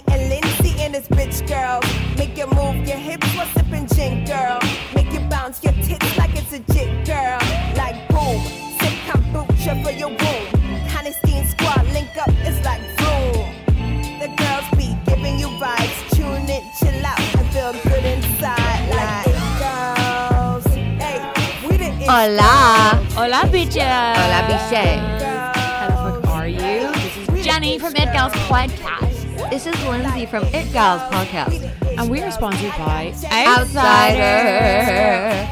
Got and Lindsay in this bitch girl. Make you move your hips while sipping gin girl. Make you bounce your tits like it's a jig girl. Like boom, sip kombucha for your womb. Honesty squad link up, it's like boom. The girls be giving you vibes. Tune in, chill out, and feel good inside. Like it girls. Hey, we the ish Hola. Hola, bitches. Hola, biche. How the fuck are you? This is Jenny from It Gals Podcast. This is Lindsay from It Gals Podcast. And we are sponsored by Outsider.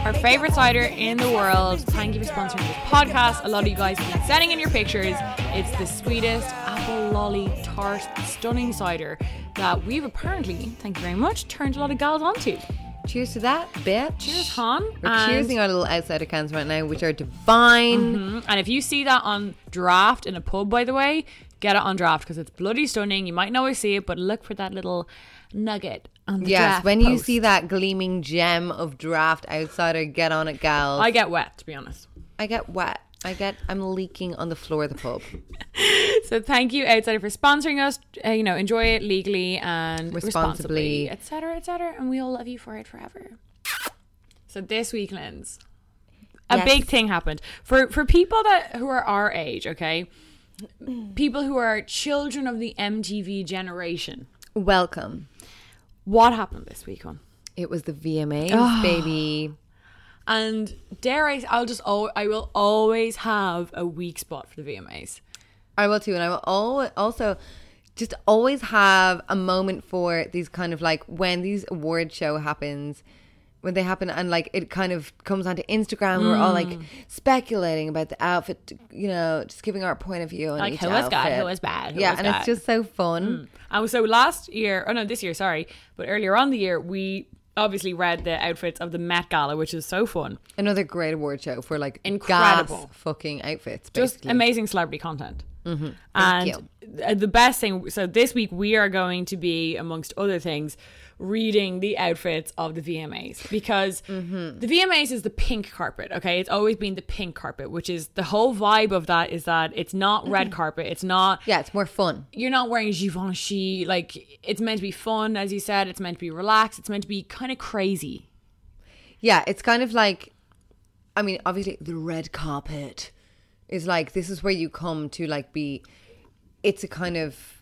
our favorite cider in the world. Thank you for sponsoring this podcast. A lot of you guys have been sending in your pictures. It's the sweetest apple lolly tart stunning cider that we've apparently, thank you very much, turned a lot of gals onto. Cheers to that, bitch. Cheers, hon. We're And- cheersing our little outsider cans right now, which are divine. Mhm. And if you see that on draft in a pub, by the way, get it on draft because it's bloody stunning. You might not always see it, but look for that little nugget on the Yes, when you see that gleaming gem of draft outsider, get on it, gals. I get wet, to be honest. I get wet. I get. I'm leaking on the floor of the pub. So thank you, Outsider, for sponsoring us. Uh, you know, enjoy it legally and Responsibly. etc., etc. And we all love you for it forever. So this week, Linz, a Yes. big thing happened for for people that who are our age. Okay, people who are children of the MTV generation. Welcome. What happened this week, on? It was the VMAs, ah. baby. And dare I? I'll just. al- I will always have a weak spot for the VMAs. I will too, and I will al- also just always have a moment for these kind of like when these award show happens. When they happen and like it kind of comes onto Instagram, we're all like Mm. speculating about the outfit, you know, just giving our point of view on Like each who was good, who was bad, who yeah, was and it's just so fun. And so last year, oh no, this year, sorry, but earlier on the year, we obviously read the outfits of the Met Gala, which is so fun. Another great award show for like Incredible. fucking outfits, Just basically. amazing celebrity content. Mm-hmm. And the best thing, so this week we are going to be, amongst other things, reading the outfits of the VMAs because Mm-hmm. the VMAs is the pink carpet. Okay, it's always been the pink carpet, which is the whole vibe of that is that it's not red carpet, it's not Yeah, it's more fun. you're not wearing Givenchy. Like it's meant to be fun, as you said. It's meant to be relaxed. It's meant to be kind of crazy. Yeah, it's kind of like, I mean, obviously the red carpet is like this is where you come to like be. It's a kind of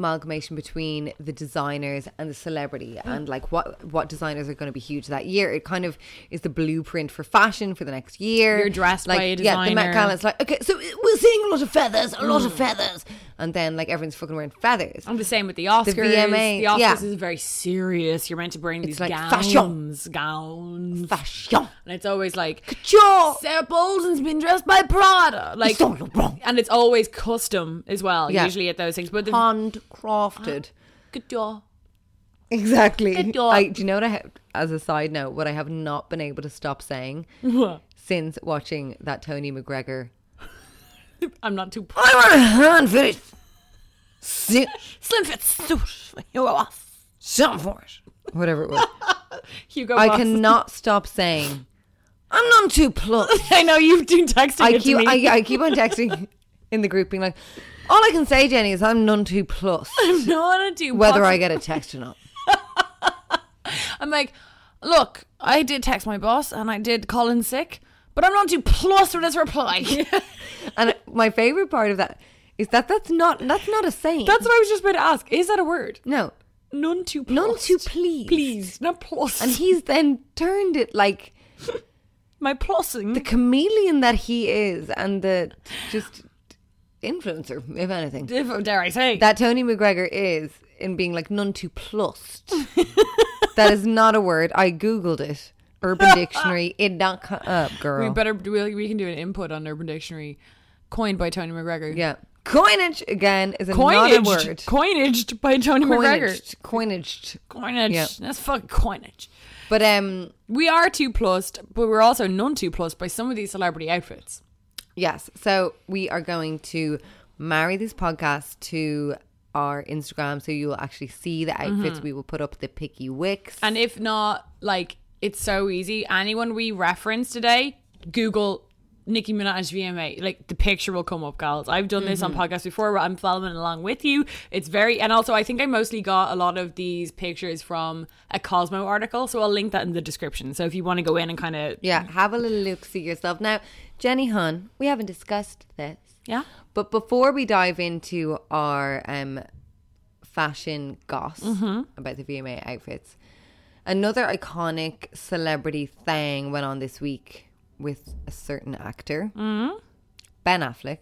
amalgamation between the designers and the celebrity and like what what designers are going to be huge that year it kind of is the blueprint for fashion for the next year You're dressed like by a yeah the Met designer. Gala is like okay so we're seeing a lot of feathers a lot of mm. feathers and then like everyone's fucking wearing feathers I'm the same with the Oscars. The, VMA, Oscars yeah. is very serious. You're meant to bring these like gowns, gowns, fashion and it's always like Couture. Sarah Bolton's been dressed by Prada, like, so wrong. and it's always custom as well. Yeah. Usually at those things, but the handcrafted ah, good job. Exactly. Good dog. I, do you know what I have, as a side note, what I have not been able to stop saying since watching that Tony McGregor. I'm not too I want a hand for it. Sit slim fit suit. You go off. something for it. Whatever it was. Hugo I Boss. cannot stop saying, I'm none too plus. I know you've been texting I it keep, to me. I, I keep on texting in the group being like, all I can say, Jenny, is I'm none too plus. no want to do Whether I get a text or not. I'm like, look, I did text my boss and I did call in sick, but I'm not too plus for this reply. And my favorite part of that is that that's not that's not a saying. That's what I was just about to ask. Is that a word? no. None too plus. None too pleased. Please, not plus. And he's then turned it like my plussing. the chameleon that he is and the just influencer, if anything. if, dare I say? That Tony McGregor is in being like none too plussed. that is not a word. I googled it. Urban Dictionary. It not come up, girl. We better we, we can do an input on Urban Dictionary, coined by Tony McGregor. yeah. Coinage again is coinage. not a word. Coinaged by Tony McGregor. Coinaged. Coinaged. Coinage. Yeah. That's fucking coinage. But um, We are too plussed, but we're also none too plussed by some of these celebrity outfits. Yes. So we are going to marry this podcast to our Instagram so you will actually see the outfits. Mm-hmm. We will put up the picky wicks. And if not, like it's so easy. Anyone we reference today, Google Nicki Minaj VMA. Like the picture will come up, gals. I've done this on mm-hmm. podcasts before where I'm following along with you. It's very and also I think I mostly got a lot of these pictures from a Cosmo article, so I'll link that in the description. So if you want to go in and kind of yeah, have a little look see yourself. Now, Jenny Hun, we haven't discussed this. yeah. But before we dive into our um, fashion goss about the VMA outfits, another iconic celebrity thing went on this week with a certain actor, Ben Affleck.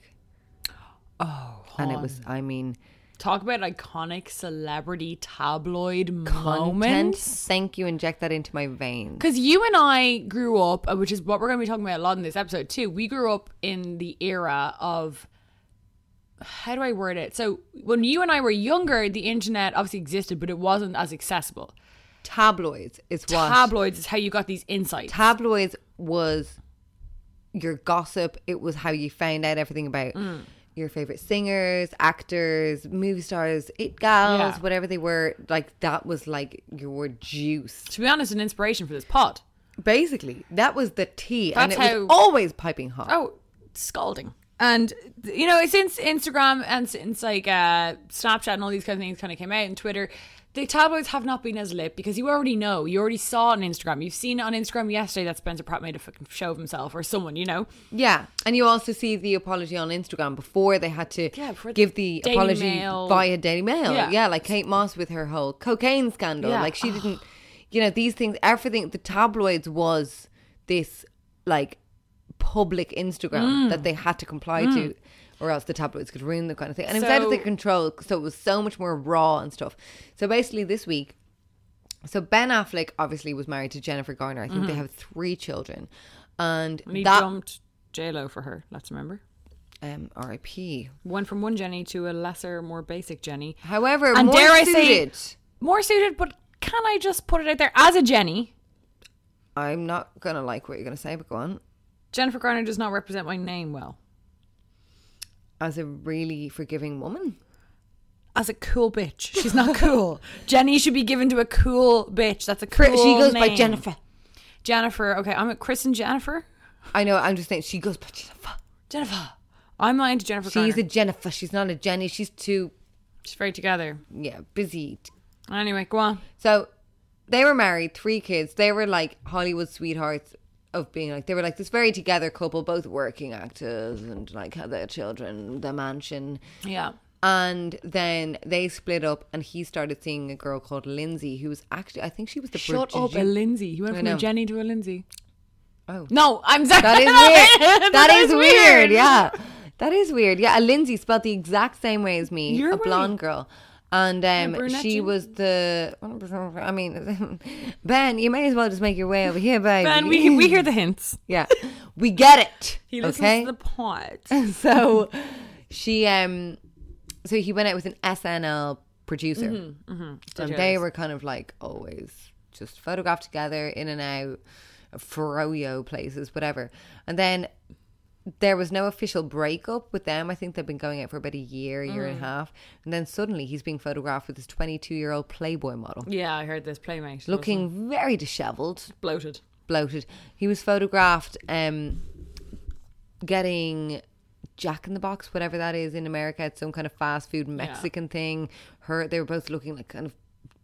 Oh, and it was, I mean, Talk about iconic celebrity tabloid content. moments. Thank you. Inject that into my veins. Because you and I grew up, uh, which is what we're going to be talking about a lot in this episode too. We grew up in the era of how do I word it? So when you and I were younger, the internet obviously existed, but it wasn't as accessible. Tabloids is what Tabloids is how you got these insights. tabloids was your gossip. It was how you found out everything about Mm. Your favorite singers, actors, movie stars, it gals, Yeah. whatever they were. Like that was like your juice. to be honest, an inspiration for this pod. Basically, that was the tea, That's and it how- was always piping hot. Oh, scalding. And you know, since Instagram and since like uh, Snapchat and all these kind of things kind of came out and Twitter, the tabloids have not been as lit because you already know. You already saw on Instagram. You've seen on Instagram yesterday that Spencer Pratt made a fucking show of himself or someone, you know. Yeah, and you also see the apology on Instagram before they had to Yeah, give the Daily apology Mail. via Daily Mail. Yeah. Yeah. like Kate Moss with her whole cocaine scandal. Yeah. Like she didn't, you know, these things, everything. The tabloids was this like public Instagram Mm. that they had to comply to. Or else the tabloids could ruin the kind of thing, and it was out of their control. So it was so much more raw and stuff. So basically, this week, so Ben Affleck obviously was married to Jennifer Garner. I think they have three children, and, Mm-hmm. And he that jumped J Lo for her. Let's remember. um, R.I.P. Went from one Jenny to a lesser, more basic Jenny. However, And more dare I suited. say, more suited. But can I just put it out there as a Jenny? I'm not gonna like what you're gonna say, but go on. Jennifer Garner does not represent my name well. As a really forgiving woman, as a cool bitch. She's not cool. Jenny should be given to a cool bitch. That's a cool she goes by. Jennifer. Jennifer. Okay, I'm at Chris and Jennifer. I know. I'm just saying she goes by Jennifer. Jennifer. I'm not into Jennifer. She's Garner. a Jennifer. She's not a Jenny. She's too She's very together. yeah busy. Anyway, go on. So they were married, three kids. They were like Hollywood sweethearts of being like they were like this very together couple, both working actors and like had their children, the mansion. Yeah. And then they split up, and he started seeing a girl called Lindsay, who was actually, I think she was the Shut up, a Lindsay. He went I from a know. Jenny to a Lindsay. Oh. No, I'm sorry. That is weird. that is weird. Yeah. That is weird. Yeah. A Lindsay spelled the exact same way as me, You're a blonde right. girl. And um, she was the. I mean, Ben, you may as well just make your way over here, baby. Ben, we, we hear the hints. yeah, we get it. He listens okay. to the pod. so she um, so he went out with an SNL producer, Mm-hmm, and they were kind of like always just photographed together in and out of froyo places, whatever. And then there was no official breakup with them. I think they've been going out for about a year, year Mm. and a half. And then suddenly he's being photographed with this 22 year old Playboy model, Yeah, I heard this playmate. looking very disheveled, bloated. bloated. He was photographed um, getting Jack in the Box, whatever that is in America. It's some kind of fast food Mexican thing. Her, they were both looking like kind of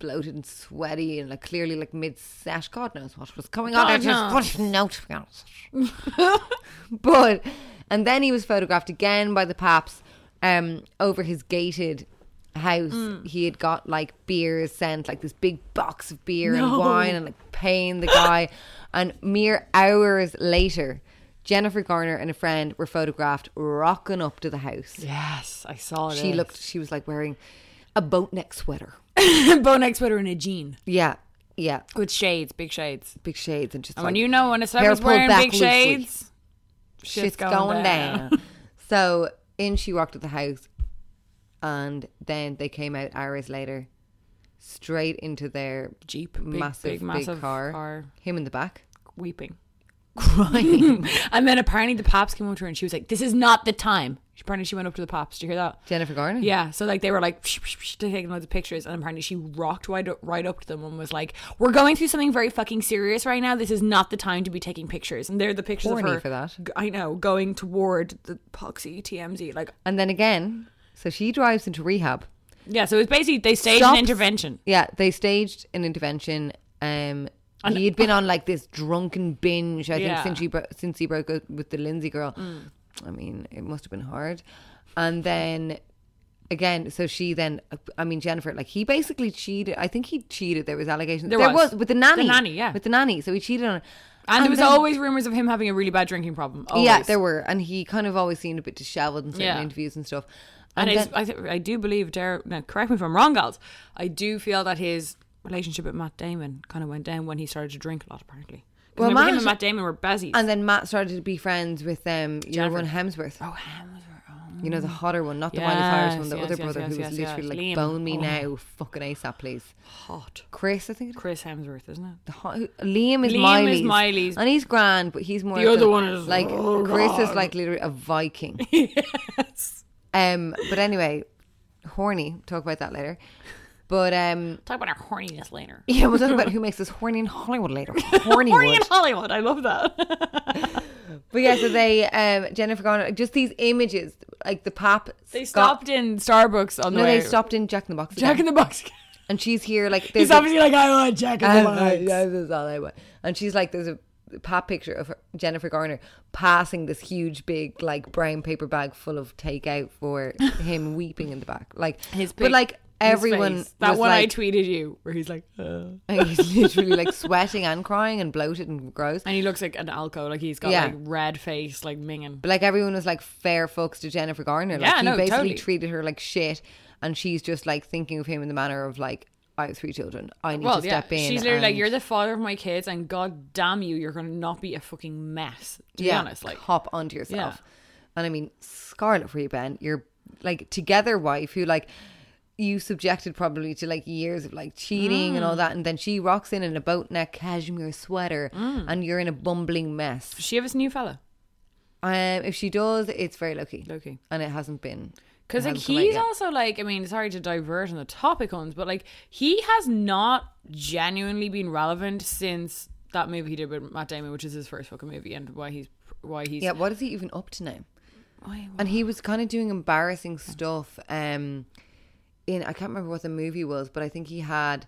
bloated and sweaty and like clearly like mid sesh. God knows what was going on. I just wouldn't know to be honest. but and then he was photographed again by the Paps um, over his gated house. Mm. He had got like beers sent, like this big box of beer and wine, and like paying the guy. and mere hours later, Jennifer Garner and a friend were photographed rocking up to the house. Yes, I saw it. She looked. She was like wearing a boat neck sweater. Bow neck sweater and a jean. Yeah. Yeah, with shades, big shades. big shades and just And when you know when a pulled wearing big loosely. shades, shit's going, down. so in she walked at the house, and then they came out hours later, straight into their Jeep, big, massive, big, big, massive car. car. Him in the back, weeping. crying. And then apparently the pops came up to her and she was like, "This is not the time." Apparently she went up to the pops. Did you hear that? Jennifer Garner. Yeah, so like they were like psh, psh, psh, taking loads of pictures, and apparently she rocked right up, right up to them and was like, "We're going through something very fucking serious right now. This is not the time to be taking pictures." And they're the pictures Horny of her for that. I know going toward the poxy TMZ. Like, And then again, so she drives into rehab. yeah, so it's basically they staged Stops- an intervention. Yeah, they staged an intervention. Um, and, he had been on like this drunken binge. I Yeah. think since he bro- since he broke up with the Lindsay girl. Mm. I mean, it must have been hard. And then again, so she then. I mean, Jennifer, like he basically cheated. I think he cheated. There was allegations. There There, was. was. with the nanny. The nanny, yeah. with the nanny. So he cheated on her. And, there was then- always rumors of him having a really bad drinking problem. Yeah, there were, and he kind of always seemed a bit disheveled in certain Yeah. interviews and stuff. And, And, then, I, th- I do believe, Dare, now correct me if I'm wrong, gals. I do feel that his relationship with Matt Damon kind of went down when he started to drink a lot, apparently. Well, remember him Matt- and Matt Damon were bezies. and then Matt started to be friends with um, your one Hemsworth. oh, Hemsworth. You know, the hotter one, not the Miley Cyrus one, the Yes, other yes, brother yes, who was yes, yes. literally like, Liam. bone me Oh. now, fucking ASAP, please. hot. Chris, I think. Chris Hemsworth, isn't it? The hot, Liam is Liam is Miley's. Miley's. And he's grand, but he's more. The other one is- Like, oh, Chris is like literally a Viking. yes. Um, But anyway, horny. Talk about that later. But um, Talk about our horniness later. yeah, we'll talk about who makes us horny in Hollywood later. Horny Horny in Hollywood. I love that. But yeah, so they um Jennifer Garner just these images, like the pop. they stopped in Starbucks on the No, way. they stopped in Jack in the Box. Jack in the Box. and she's here like He's there's a- obviously like, I want Jack in the Uh, Box. yeah, this is all I want. And she's like, there's a pap picture of her, Jennifer Garner passing this huge, big, like brown paper bag full of takeout for him weeping in the back. Like, His but like everyone, face. That one I tweeted you, where he's like, uh. he's literally like sweating and crying and bloated and gross. and he looks like an alco, like he's got Yeah. like red face, like minging. But like everyone was like fair fucks to Jennifer Garner. Like Yeah, he no, basically totally. treated her like shit, and she's just like thinking of him in the manner of like, I have three children. I need Well, to yeah, step in. she's literally like, "You're the father of my kids, and god damn you, you're gonna not be a fucking mess." To be honest, like, hop onto yourself. Yeah. And I mean, Scarlet for you, Ben. You're like together wife who like you subjected probably to like years of like cheating Mm. and all that, and then she rocks in in a boat neck cashmere sweater, Mm. and you're in a bumbling mess. does she have a new fella? Um, if she does, it's very lucky. Lucky. and it hasn't been Because like hasn't come out he's also like, I mean, sorry to divert on the topic, ones, but like he has not genuinely been relevant since that movie he did with Matt Damon, which is his first fucking movie, and why he's why he's yeah. What is he even up to now? Why- And he was kind of doing embarrassing stuff. Um, in I can't remember what the movie was, but I think he had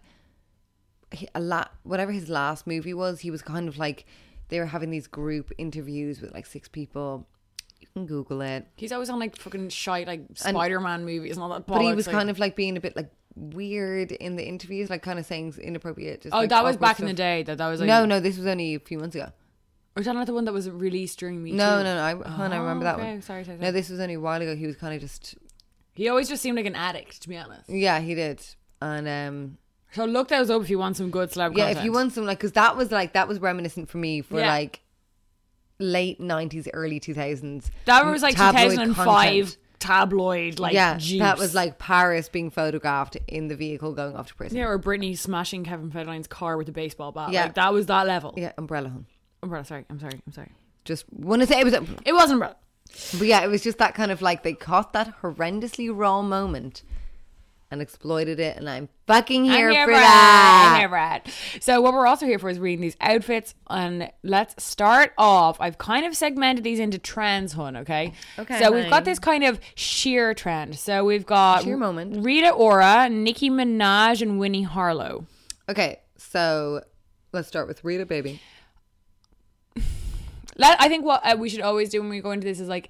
a lot. Whatever his last movie was, he was kind of like they were having these group interviews with like six people. You can Google it, he's always on like fucking shite like Spider Man movies and all that. but he was like- kind of like being a bit like weird in the interviews, like kind of saying inappropriate. Just, Oh, like, that was back in the day. That that was like No, no, this was only a few months ago. Or is that not the one that was released during Me No, Too? no, no. I, hon, oh, I remember that okay, one. sorry, sorry, No, this was only a while ago. He was kind of just, He always just seemed like an addict, to be honest. yeah, he did. And um, So look those up if you want some good celeb yeah, content. if you want some like, because that was like that was reminiscent for me for Yeah. like late nineties, early two thousands. that was like 2005 tabloid, like yeah, juice. that was like Paris being photographed in the vehicle going off to prison. yeah, or Britney smashing Kevin Federline's car with a baseball bat. Yeah. like that was that level. Yeah, umbrella hun. Umbrella, sorry, I'm sorry, I'm sorry. Just want to say it was, a, It wasn't umbrella. But yeah, it was just that kind of like they caught that horrendously raw moment and exploited it, and I'm fucking here, I'm here for that. I'm here. So what we're also here for is reading these outfits, and let's start off. I've kind of segmented these into trends, hun. Okay. Okay, So we've got this kind of sheer trend. So we've got Sheer moment. Rita Ora, Nicki Minaj, and Winnie Harlow. Okay, so let's start with Rita, baby. Let, I think what uh, we should always do when we go into this is like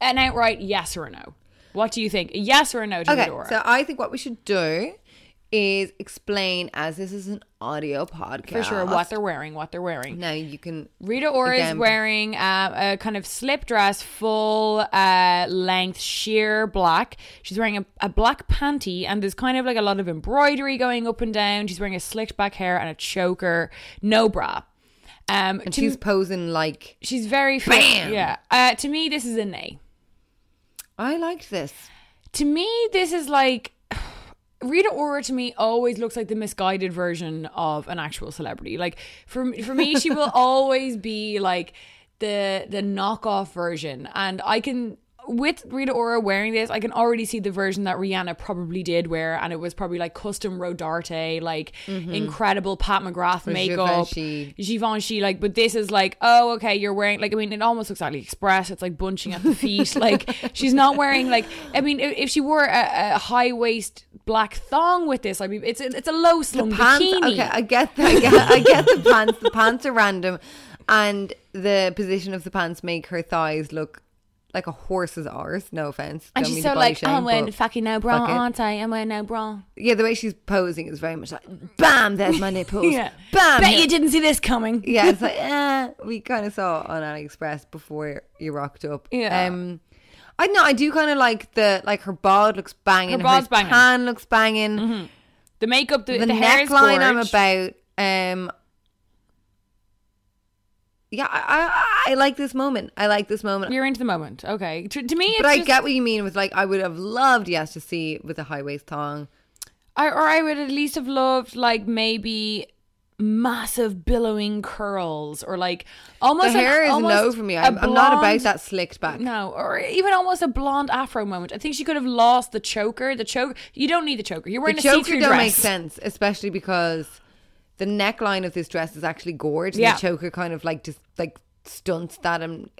an outright yes or a no. What do you think? A yes or a no to Okay, so I think what we should do is explain as this is an audio podcast For sure, what they're wearing, what they're wearing. now you can Rita Ora is wearing uh, a kind of slip dress, full uh, length, sheer black. She's wearing a, a black panty, and there's kind of like a lot of embroidery going up and down. She's wearing a slicked back hair and a choker, no bra. Um, and she's posing like she's very fit. Bam! Yeah. Uh, to me, this is a nay. I liked this. To me, this is like Rita Ora. To me, always looks like the misguided version of an actual celebrity. Like for for me, she will always be like the the knockoff version, and I can. With Rita Ora wearing this, I can already see the version that Rihanna probably did wear, and it was probably like custom Rodarte, like mm-hmm. incredible Pat McGrath makeup, Givenchy. Givenchy, like, but this is like, oh, okay, you're wearing, like, I mean, it almost looks like Express. It's like bunching at the feet. like, she's not wearing, like, I mean, if, if she wore a, a high waist black thong with this, I mean, it's a, it's a low slung pants bikini. okay i get that I get, I get the pants the pants are random and the position of the pants make her thighs look like a horse's arse no offense and Don't she's mean so to body like, shame, I'm wearing but fucking no bra, fuck it. aren't I? I'm wearing no bra. yeah the way she's posing is very much like bam there's my nipples Yeah. bam Bet you didn't see this coming. yeah it's like eh, we kind of saw it on aliexpress before you rocked up Yeah. um I know I do kind of like the like her bod looks banging Her bod's banging. tan looks banging The makeup, the, the, the, hair is neckline I'm gorge. about. Um, yeah, I, I I like this moment. I like this moment. You're into the moment. Okay. To, to me, it's but I just- get what you mean with like I would have loved yes to see with a high waist thong. I, or I would at least have loved like maybe massive billowing curls or like The almost an- hair is a no for me. I'm, I'm not about that slicked back. No, or even almost a blonde afro moment. I think she could have lost the choker. The choker. You don't need the choker. You're the wearing a choker don't dress. make sense, especially because the neckline of this dress is actually gorgeous. Yeah. The choker kind of like just like stunts that and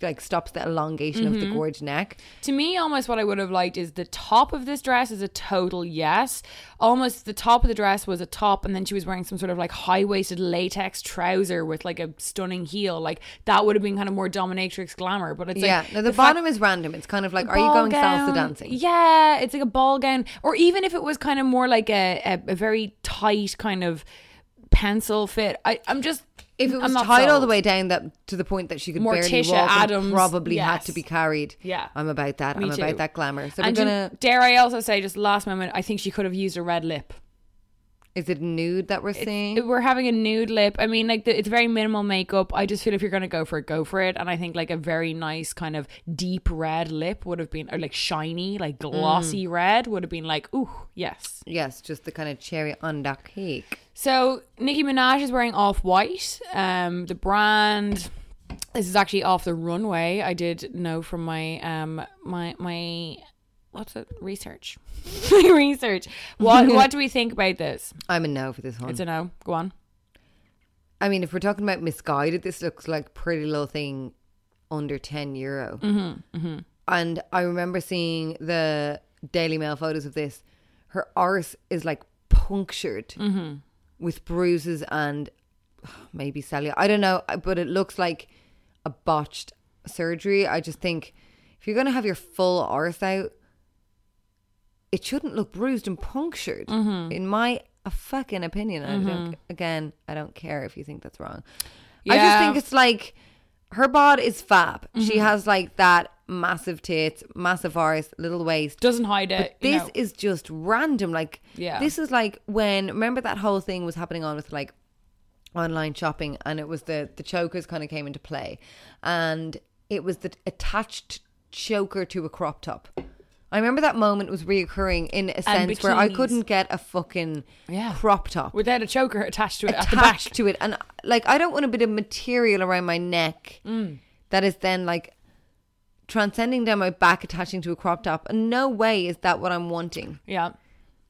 like stops the elongation of the Mm-hmm. gorge neck. To me, almost what I would have liked is the top of this dress is a total yes. Almost the top of the dress was a top, and then she was wearing some sort of like high waisted latex trouser with like a stunning heel. Like that would have been kind of more dominatrix glamour. But it's yeah, like now the, fact- bottom is random. It's kind of like, are you going gown. salsa dancing? Yeah, it's like a ball gown, or even if it was kind of more like a, a, a very tight kind of pencil fit. I, I'm just If it was tied all the way down that to the point that she could barely walk, and Addams, probably had to be carried. Yeah. I'm about that. I'm too. about that glamour. So and we're gonna. dare I also say, just last moment, I think she could have used a red lip. Is it nude that we're seeing? We're having a nude lip. I mean, like the, it's very minimal makeup. I just feel if you're gonna go for it, go for it. And I think like a very nice kind of deep red lip would have been, or like shiny, like Mm. glossy red would have been like, ooh, yes. yes, just the kind of cherry on that cake. So Nicki Minaj is wearing off white. Um, the brand. This is actually off the runway. I did know from my um my my what's it research research. What what do we think about this? I'm a no for this one. It's a no. Go on. I mean, if we're talking about misguided, this looks like Pretty Little Thing under 10 euro. Mm-hmm, And I remember seeing the Daily Mail photos of this. Her arse is like punctured Mm-hmm. with bruises and maybe cellulite. I don't know, but it looks like a botched surgery. I just think if you're going to have your full arse out, it shouldn't look bruised and punctured. Mm-hmm. In my a fucking opinion, I don't. Again, I don't care if you think that's wrong. I just think it's like her bod is fab. Mm-hmm. She has like that massive tits, massive arse, little waist. Doesn't hide it. But you this know. is just random. Like, Yeah. this is like when remember that whole thing was happening on with like online shopping, and it was the the chokers kind of came into play, and it was the attached choker to a crop top. I remember that moment was reoccurring in a sense where I couldn't get a fucking Yeah. crop top without a choker attached to it at the back. attached to it, and like I don't want a bit of material around my neck Mm. that is then like transcending down my back, attaching to a crop top. And no way is that what I'm wanting. Yeah.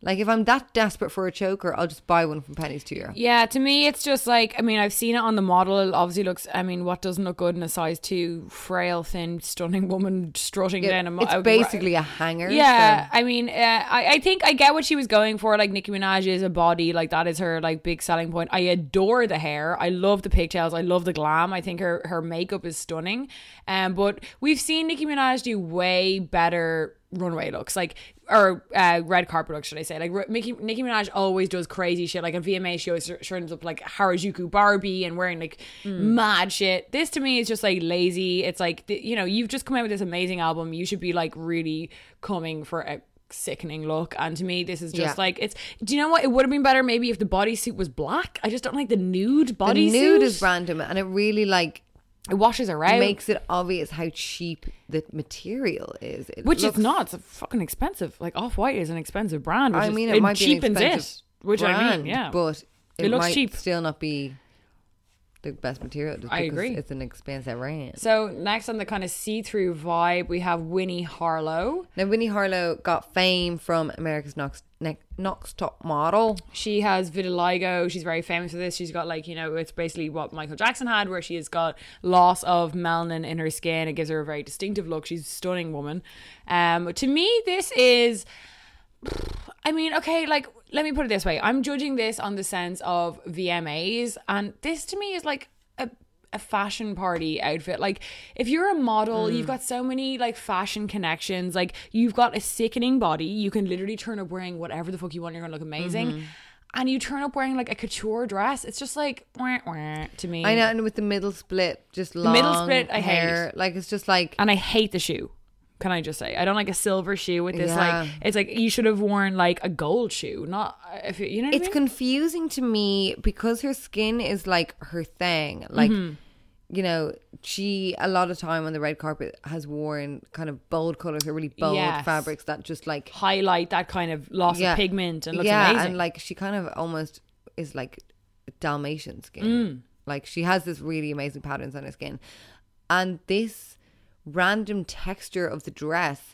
Like if I'm that desperate for a choker, I'll just buy one from Penneys two euro. Yeah, to me, it's just like I mean, I've seen it on the model. It obviously looks. I mean, what doesn't look good in a size two, frail, thin, stunning woman strutting down a. mo- it's basically a hanger. Yeah, so- I mean, uh, I, I think I get what she was going for. Like Nicki Minaj is a body, like that is her like big selling point. I adore the hair. I love the pigtails. I love the glam. I think her her makeup is stunning. Um, but we've seen Nicki Minaj do way better runway looks like or uh, red carpet looks should I say. Like R- Mickey Nicki Minaj always does crazy shit. Like a VMA she always turns up like Harajuku Barbie and wearing like mad shit. This to me is just like lazy. It's like th- you know you've just come out with this amazing album. You should be like really coming for a sickening look. And to me this is just Yeah. like it's do you know what? It would have been better maybe if the bodysuit was black. I just don't like the nude bodysuit. The nude is random, and it really like it washes her out makes it obvious how cheap the material is. It Which looks- it's not. It's fucking expensive. Like Off White is an expensive brand. Which I is- mean, it, might be cheapens expensive it. Which I mean, yeah. but it, It looks might cheap. Still not be the best material. I because agree. It's an expensive brand. so next on the kind of see-through vibe, we have Winnie Harlow. Now, Winnie Harlow got fame from America's Next Ne- Next Top Model. She has vitiligo. She's very famous for this. She's got like you know, it's basically what Michael Jackson had, where she has got loss of melanin in her skin. It gives her a very distinctive look. She's a stunning woman. Um, to me, this is. I mean, okay, like let me put it this way. I'm judging this on the sense of VMAs, and this to me is like a fashion party outfit. Like if you're a model, you've got so many like fashion connections. Like you've got a sickening body. You can literally turn up wearing whatever the fuck you want. You're gonna look amazing. And you turn up wearing like a couture dress. It's just like wah, wah, to me. I know, and with the middle split, just long middle split, I hate. hair. Like it's just like and I hate the shoe. Can I just say I don't like a silver shoe with this Yeah. like it's like you should have worn like a gold shoe, not if you, you know what it's I mean? confusing to me because her skin is like her thing. Like, Mm-hmm. You know, she a lot of time on the red carpet has worn kind of bold colors or really bold Yes. fabrics that just like highlight that kind of loss of pigment and looks yeah, amazing. and like she kind of almost is like Dalmatian skin. Mm. Like she has this really amazing patterns on her skin, and this random texture of the dress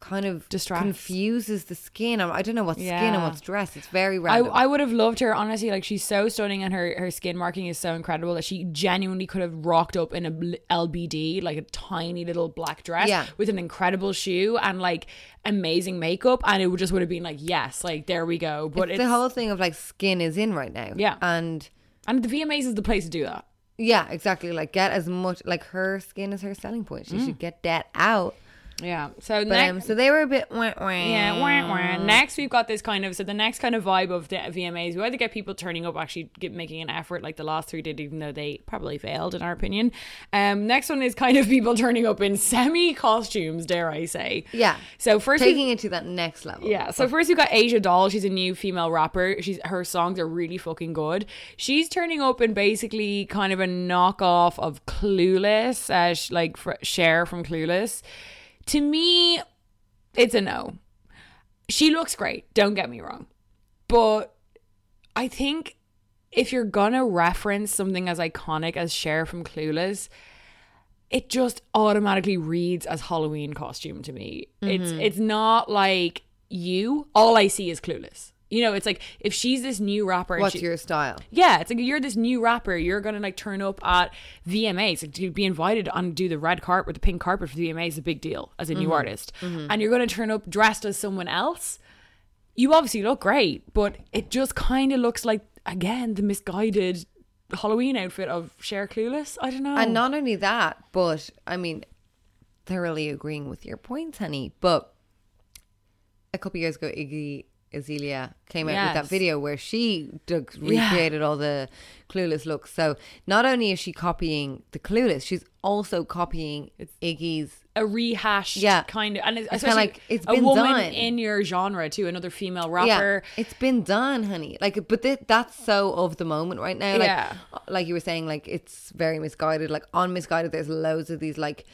kind of Distracts. confuses the skin. I I don't know what's skin and Yeah. what's dress. It's very I, random. I would have loved her honestly like she's so stunning and her her skin marking is so incredible that she genuinely could have rocked up in a LBD like a tiny little black dress Yeah. with an incredible shoe and like amazing makeup and it would just would have been like yes like there we go but it's, it's, the whole thing of like skin is in right now. Yeah. and and the VMAs is the place to do that yeah, exactly. Like get as much like her skin is her selling point. She mm. should get that out. Yeah so But next, um, so they were a bit wah, wah. Yeah, wah, wah. next we've got this kind of so the next kind of vibe of the VMAs. We either get people turning up, actually get, making an effort, like the last three did, even though they probably failed in our opinion. Um, next one is kind of people turning up in semi costumes, dare I say? Yeah. So first, taking it to that next level. yeah. So first we got Asian Doll. She's a new female rapper. She's her songs are really fucking good. She's turning up in basically kind of a knockoff of Clueless, uh, sh- like fr- Cher from Clueless. To me, it's a no. She looks great. Don't get me wrong, but I think if you're gonna reference something as iconic as Cher from Clueless, it just automatically reads as Halloween costume to me. It's mm-hmm. it's not like you. All I see is Clueless. You know, it's like if she's this new rapper. What's she- your style? yeah, it's like you're this new rapper. You're gonna like turn up at VMAs like, to be invited on do the red carpet, or the pink carpet for the VMAs is a big deal as a new mm-hmm. artist, mm-hmm. and you're gonna turn up dressed as someone else. You obviously look great, but it just kind of looks like again the misguided Halloween outfit of Cher Clueless. I don't know. And not only that, but I mean, thoroughly agreeing with your points, honey. But a couple years ago, Iggy Azalea came out with that video where she dug, Yeah. recreated all the clueless looks. So not only is she copying the clueless, she's also copying Iggy's. a rehashed Yeah. kind of, and it's, It's kinda like, it's a been woman done. in your genre too, another female rapper. Yeah, it's been done, honey. Like, but th- that's so of the moment right now. Like, Yeah. like you were saying, like it's very misguided. Like on misguided, there's loads of these like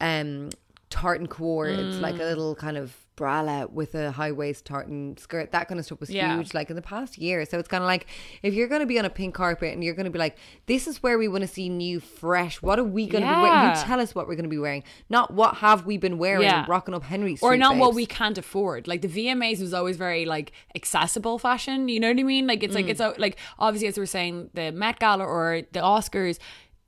um tartan core. It's like Mm. a little kind of bralette with a high waist tartan skirt. That kind of stuff was Yeah. huge. Like in the past year. So it's kind of like if you're going to be on a pink carpet and you're going to be like, this is where we want to see new, fresh. What are we going to be wearing? You tell us what we're going to be wearing, not what have we been wearing. Yeah. Rocking up Henry or not what we can't afford. Like the VMAs was always very like accessible fashion. You know what I mean? Like it's like Mm. it's uh, like obviously as we're saying the Met Gala or the Oscars.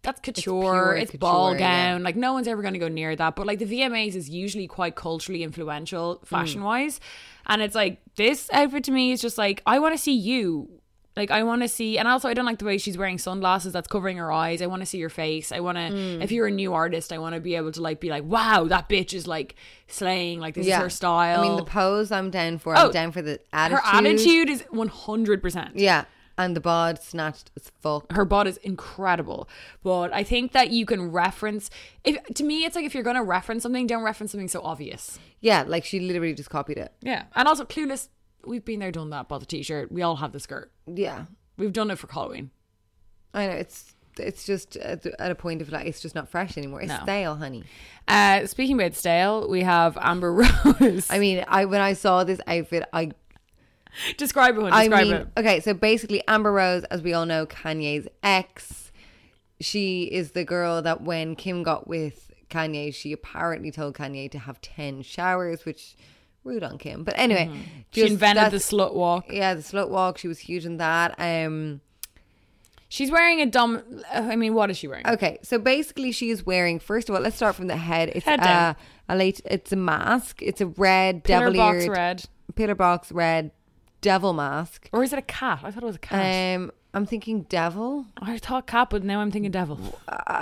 That's couture, pure it's, couture, ball yeah. gown. Like no one's ever going to go near that. But like the VMAs is usually quite culturally influential, fashion wise, and it's like this outfit to me is just like I want to see you Like I want to see, and also I don't like the way she's wearing sunglasses that's covering her eyes. I want to see your face. I want to. Mm. If you're a new artist, I want to be able to like be like, wow, that bitch is like slaying. Like this is her style. I mean, the pose I'm down for. I'm Oh, down for the attitude. her attitude. is one hundred percent. Yeah, and the bod snatched as fuck. her bod is incredible but i think that you can reference if to me it's like if you're gonna reference something don't reference something so obvious Yeah, like she literally just copied it. yeah and also clueless we've been there done that bought the t-shirt we all have the skirt Yeah, we've done it for halloween I know. It's it's just at, a point of like it's just not fresh anymore. It's No. stale, honey. uh speaking about stale we have amber rose I mean, I when I saw this outfit, I describe it hun, I mean, it okay, so basically, Amber Rose, as we all know, Kanye's ex. She is the girl that when Kim got with Kanye, she apparently told Kanye to have ten showers, which rude on Kim. But anyway, Mm-hmm. she invented the slut walk Yeah, the slut walk. She was huge in that. Um. she's wearing a dumb i mean what is she wearing Okay, so basically, she is wearing. First of all, let's start from the head. It's Head a, a late. It's a mask. It's a red Pillar devil box red pillar box red devil mask. or is it a cat i thought it was a cat Um, I'm thinking devil. i thought cat but now i'm thinking devil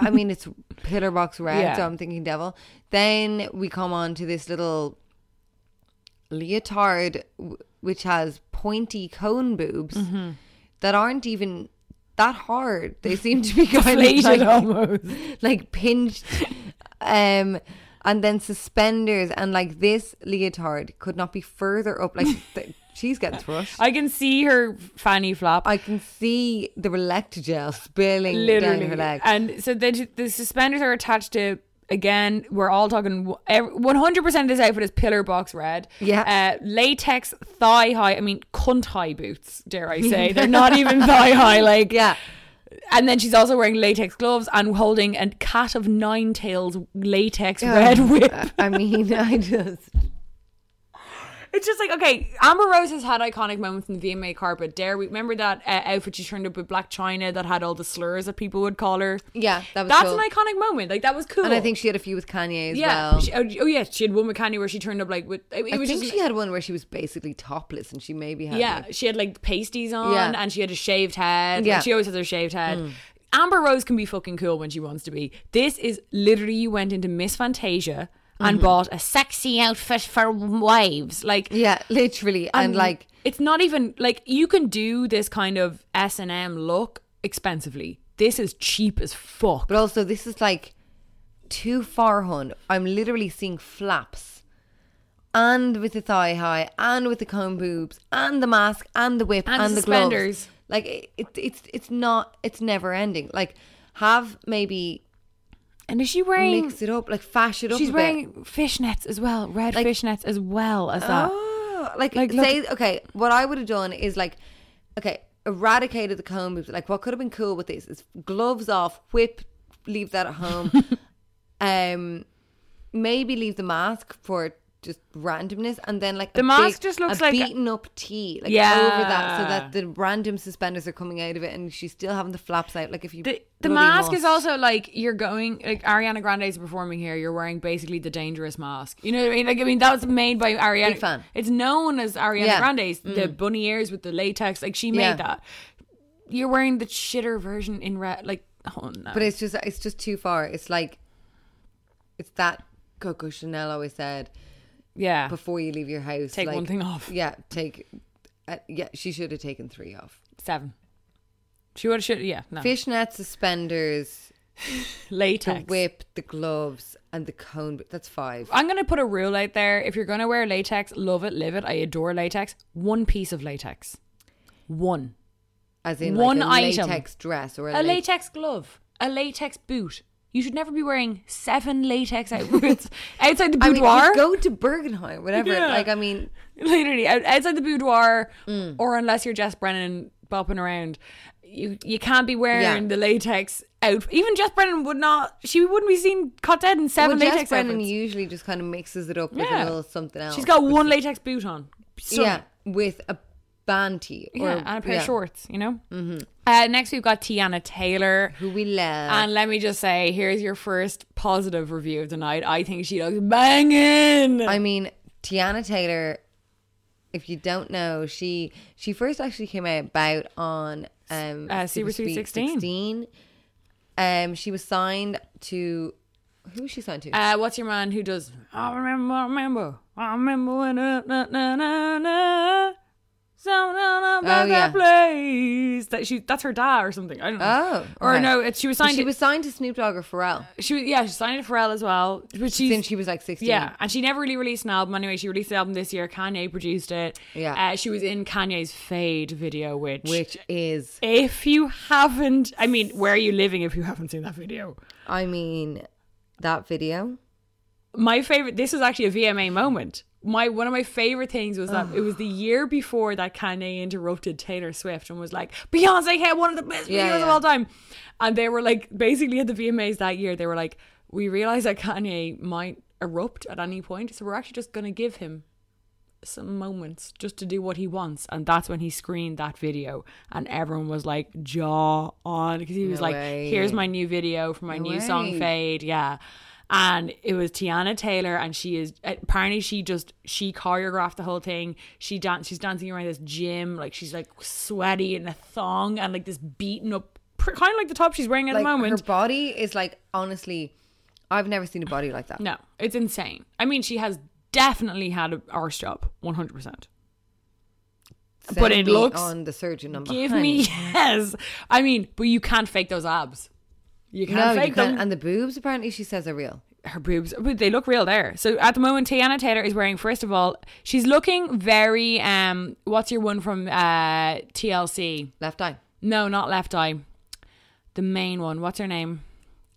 I mean, it's pillar box red, Yeah. so I'm thinking devil. Then we come on to this little leotard, which has pointy cone boobs Mm-hmm. that aren't even that hard. They seem to be kind of like, almost like pinched. Um, and then suspenders, and like this leotard could not be further up. Like th- she's getting thrust. i can see her fanny flap I can see the Relectagel spilling literally down her leg. and so the, the suspenders are attached to again we're all talking 100% of this outfit is pillar box red Yeah. uh, latex thigh high i mean cunt high boots dare i say they're not even thigh high like yeah. and then she's also wearing latex gloves and holding a cat of nine tails latex red whip I mean, I just. It's just like okay, Amber Rose has had iconic moments in the VMA carpet. Dare we remember that uh, outfit she turned up with Blac Chyna that had all the slurs that people would call her? Yeah, that was That's cool. an iconic moment. Like that was cool. And I think she had a few with Kanye as yeah. well. She- oh, oh, yeah, she had one with Kanye where she turned up like with. It, it I was think just she had one where she was basically topless, and she maybe had. yeah, like- she had like pasties on Yeah. and she had a shaved head. Yeah. Like, she always has her shaved head. Amber Rose can be fucking cool when she wants to be. This is literally you went into Miss Fantasia and Mm-hmm. bought a sexy outfit for wives. Like yeah, literally, and, like it's not even like you can do this kind of S and M look expensively. This is cheap as fuck. But also, this is like too far, hun. I'm literally seeing flaps. And with the thigh high, and with the cone boobs, and the mask, and the whip, And and, the gloves. Like it, it, it's it's not it's never ending. Like have maybe And is she wearing? mix it up, like fash it up. she's a bit. wearing fishnets as well, red Like- fishnets as well as that. Oh, like, Like, look- say okay. What I would have done is like, okay, eradicated the comb. Like, what could have been cool with this is gloves off, whip, leave that at home. um, maybe leave the mask for just randomness, and then like The mask big- just looks like a- beaten up tee, like Yeah. over that, so that the random suspenders are coming out of it, and she's still having the flaps out. Like if you The, the mask is also like you're going like Ariana Grande is performing here. You're wearing basically the dangerous mask. You know what I mean? Like I mean that was made by Ariana. Big fan. It's known as Ariana Yeah. Mm. Grande's the bunny ears with the latex. Like she made Yeah. that. You're wearing the shitter version in red. Like oh no. But it's just it's just too far. It's like it's that Coco Chanel always said. Yeah. before you leave your house. Take one thing off. Yeah, take. Uh, yeah, she should have taken three off. Seven. She would have should yeah no Fishnet suspenders, the latex. whip, the gloves, and the cone. But that's five. I'm gonna put a rule out there. If you're gonna wear latex, love it, live it. I adore latex. One piece of latex. One. As in one like a item. latex dress or a, A late- latex glove. A latex boot. You should never be wearing seven latex outfits outside the I mean, boudoir. go to Bergenheim, whatever. Yeah. Like, I mean, Literally out- outside the boudoir, Mm. or unless you're Jess Brennan bopping around, you you can't be wearing Yeah. the latex out. Even Jess Brennan would not. She wouldn't be seen caught dead in seven well, latex Jess Brennan outfits. usually just kind of mixes it up with Yeah. a little something else. She's got one latex boot on. Yeah, with a banty or Yeah, and a pair yeah, of shorts, you know? Mm-hmm. Uh, next, we've got Teyana Taylor. who we love. And let me just say, here's your first positive review of the night. I think she looks banging. I mean, Teyana Taylor if you don't know, she she first actually came out about on um Uh, Super Sweet 16. 16. Um, she was signed to who was she signed to? Uh, what's your man who does? I remember, I remember, I remember when uh, na na na na. Something about Oh, yeah. that place. That she, that's her dad or something. I don't know. Oh, or okay. no, it's, she was signed. she to, was signed to Snoop Dogg or Pharrell she was, yeah, she signed to Pharrell as well. But she's, since she was like sixteen. Yeah, and she never really released an album anyway. She released the album this year. Kanye produced it. Yeah. uh, she was in Kanye's Fade video, which, which is, if you haven't, I mean, where are you living if you haven't seen that video? I mean, that video. my favorite this was actually a VMA moment. My one of my favorite things was that it was the year before that Kanye interrupted Taylor Swift and was like, Beyonce had one of the best Yeah, videos of all time. And they were like basically at the VMAs that year, they were like, We realize that Kanye might erupt at any point, so we're actually just gonna give him some moments just to do what he wants and that's when he screened that video and everyone was like jaw on because he was No like way. here's my new video for my No new song. Fade yeah and it was Teyana Taylor and she is uh, apparently she just she choreographed the whole thing she dance she's dancing around this gym like she's like sweaty in a thong and like this beaten up kind of like the top she's wearing at Like the moment her body is like honestly, I've never seen a body like that. no it's insane I mean she has definitely had a arse job 100% Send but it looks- on the surgeon number. Give me yes. I mean, but you can't fake those abs. You can't No, fake you can't. them. And the boobs, apparently, she says are real. Her boobs, but they look real there. So at the moment, Teyana Taylor is wearing. First of all, she's looking very. Um, what's your one from uh TLC? Left eye. No, not Left Eye. The main one. What's her name?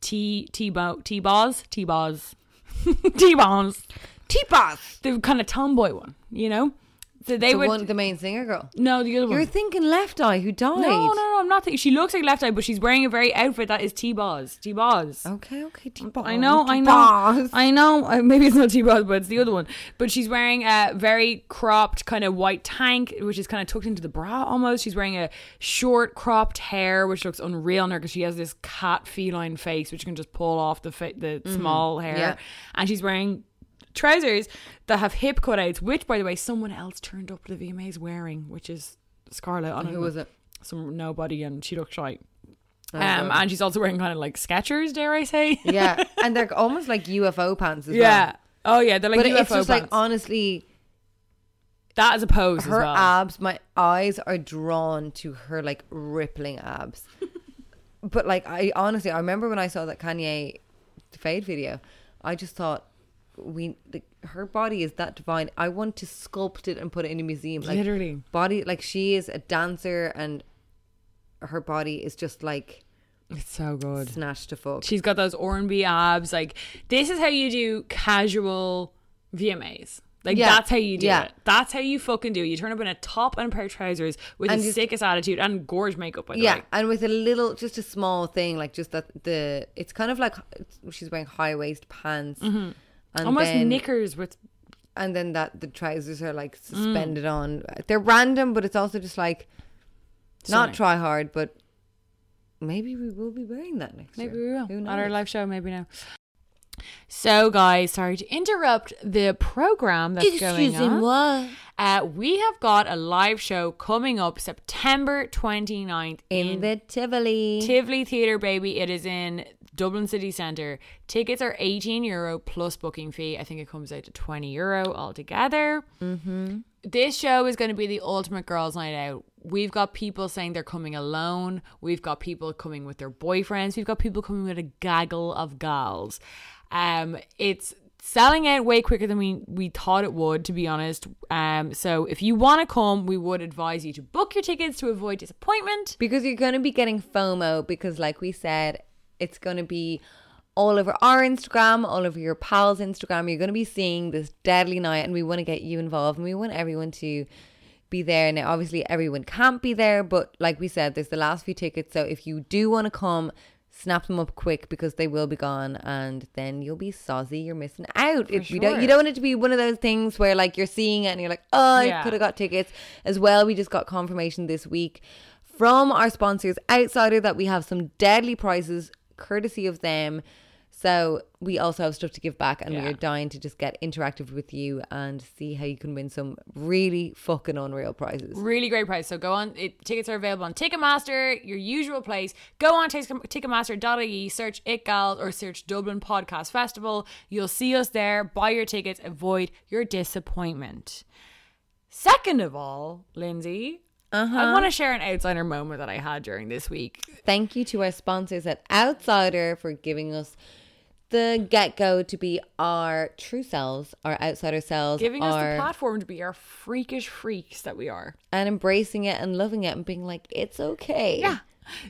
T T Bo T Boz T Boz T Boz T-Boz. The kind of tomboy one, you know. So they The would one, the main singer girl. no the other one. You're thinking Left Eye, who died. No, no, no, I'm not. Thinking, she looks like Left Eye, but she's wearing a very outfit that is T-Boz. T-Boz. Okay, okay, T-Boz. I know, I know. I know. Uh, maybe it's not T-Boz, but it's the other one. But she's wearing a very cropped kind of white tank, which is kind of tucked into the bra almost. She's wearing a short cropped hair, which looks unreal on her because she has this cat feline face, which you can just pull off the fa- the small hair. Mm-hmm. Yeah. And she's wearing trousers that have hip cutouts, which, by the way, someone else turned up to the VMAs wearing, which is Scarlett. I don't Who know. was it? Some nobody, and she looked shy. Oh, Um, and she's also wearing kind of like Skechers, dare I say? yeah, and they're almost like UFO pants as well. yeah. well. Oh yeah, they're like But UFO it's just like honestly, that is a pose her as well. abs. My eyes are drawn to her like rippling abs. but like I honestly, I remember when I saw that Kanye fade video, I just thought we like, her body is that divine. I want to sculpt it and put it in a museum. Like, Literally. body like she is a dancer and her body is just like It's so good. snatched to fuck. She's got those R&B abs. Like this is how you do casual VMAs. Like Yeah. that's how you do Yeah. it. That's how you fucking do it. You turn up in a top and a pair of trousers with And the just- sickest attitude and gorge makeup. The yeah, and with a little, just a small thing, like just that the it's kind of like she's wearing high waist pants, mm-hmm. And almost then, knickers with. and then that the trousers are Mm. like suspended on. They're random, but it's also just like Stunning. not try hard, but maybe we will be wearing that next Maybe year. we will at our live show. Maybe now. So, guys, sorry to interrupt the program that's going on. what? Uh, we have got a live show coming up September 29th In the Tivoli. Tivoli Theatre, baby. It is in Dublin City Centre. Tickets are 18 euro plus booking fee. I think it comes out to 20 euro altogether. Mm-hmm. This show is going to be the ultimate girls' night out. We've got people saying they're coming alone. We've got people coming with their boyfriends. We've got people coming with a gaggle of gals. Um, it's selling out way quicker than we we thought it would, to be honest. Um, so if you want to come, we would advise you to book your tickets to avoid disappointment. because you're going to be getting FOMO because like we said it's going to be all over our Instagram all over your pals Instagram. You're going to be seeing this deadly night and we want to get you involved and we want everyone to be there. Now obviously everyone can't be there but like we said there's the last few tickets so if you do want to come snap them up quick because they will be gone and then you'll be saucy you're missing out. If you don't you don't want it to be one of those things where like you're seeing it and you're like oh I could have got tickets. As well we just got confirmation this week from our sponsors outsider that we have some deadly prices courtesy of them So we also have stuff to give back, and we are dying to just get interactive with you and see how you can win some really fucking unreal prizes. Really great price. So go on. It, tickets are available on Ticketmaster, your usual place. Go on Tick- Ticketmaster.ie, search It Gals or search Dublin Podcast Festival. You'll see us there. Buy your tickets. Avoid your disappointment. Second of all, Lindsay, Uh-huh. I want to share an outsider moment that I had during this week. Thank you to our sponsors at Outsider for giving us the get go to be our true selves, our outsider selves, Giving us the platform to be our freakish freaks that we are. and embracing it and loving it and being like, it's okay. Yeah.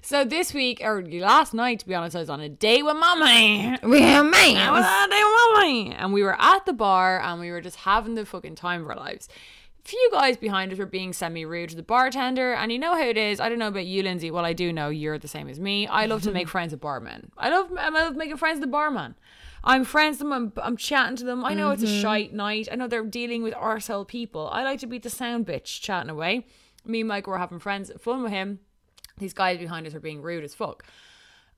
So this week, or last night, to be honest, I was on a date with mommy. We have I was man. on a date with mommy. And we were at the bar and we were just having the fucking time of our lives. Few guys behind us were being semi rude to the bartender, and you know how it is. I don't know about you, Lindsay. Well, I do know you're the same as me. I love to make friends with barmen. I love, I love making friends with the barman. I'm friends with them. I'm, I'm chatting to them. I know it's a mm-hmm. shite night. I know they're dealing with arsehole people. I like to be the sound bitch chatting away. Me and Mike were having friends, fun with him. These guys behind us are being rude as fuck.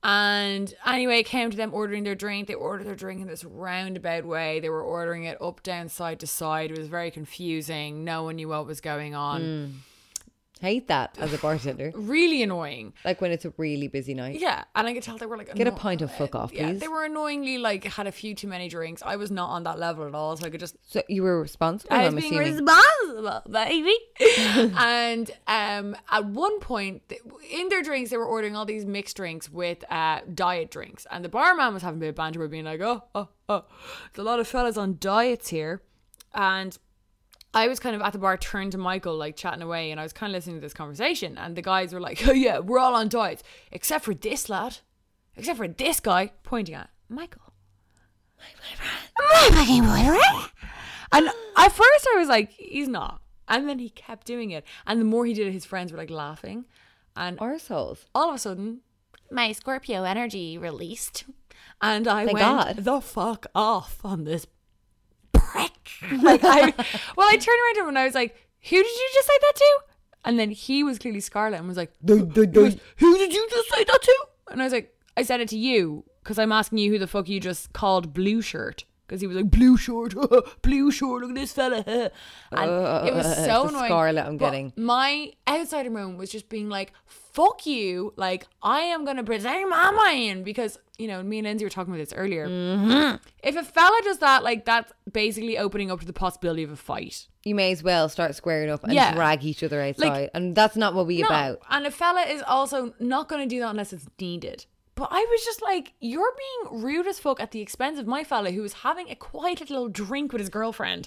And anyway, it came to them ordering their drink. They ordered their drink in this roundabout way. They were ordering it up, down, side to side. It was very confusing. No one knew what was going on. Hmm. Hate that as a bartender. Really annoying. like when it's a really busy night. Yeah, and I could tell they were like Get a anno- pint of fuck off, Yeah, please. they were annoyingly like had a few too many drinks. I was not on that level at all, so I could just So you were responsible, I was I'm being assuming. responsible, baby. and um, at one point, th- in their drinks, they were ordering all these mixed drinks with uh, diet drinks. And the barman was having a bit of banter with being like, oh, oh, oh, there's a lot of fellas on diets here. And I was kind of at the bar, turned to Michael, like chatting away, and I was kind of listening to this conversation. And the guys were like, oh, yeah, we're all on diets, except for this lad, except for this guy, pointing at Michael. My boyfriend. My fucking boyfriend. And at first I was like, he's not. And then he kept doing it. And the more he did it, his friends were like laughing. And Arseholes. all of a sudden, my Scorpio energy released. And I Thank went God. the fuck off on this prick. like I well, I turned around to him and I was like, Who did you just say that to? And then he was clearly Scarlet and was like, Who did you just say that to? And I was like, I said it to you because I'm asking you who the fuck you just called blue shirt. Because he was like, blue shirt, blue shirt, look at this fella. And it was so annoying. scarlet I'm But getting. My outsider moment was just being like, fuck you. Like, I am going to present my mind. Because, you know, me and Lindsay were talking about this earlier. Mm-hmm. If a fella does that, like, that's basically opening up to the possibility of a fight. You may as well start squaring up and Yeah. drag each other outside. and that's not what we No. about. And a fella is also not going to do that unless it's needed. But I was just like, you're being rude as fuck at the expense of my fella who is having a quiet little drink with his girlfriend.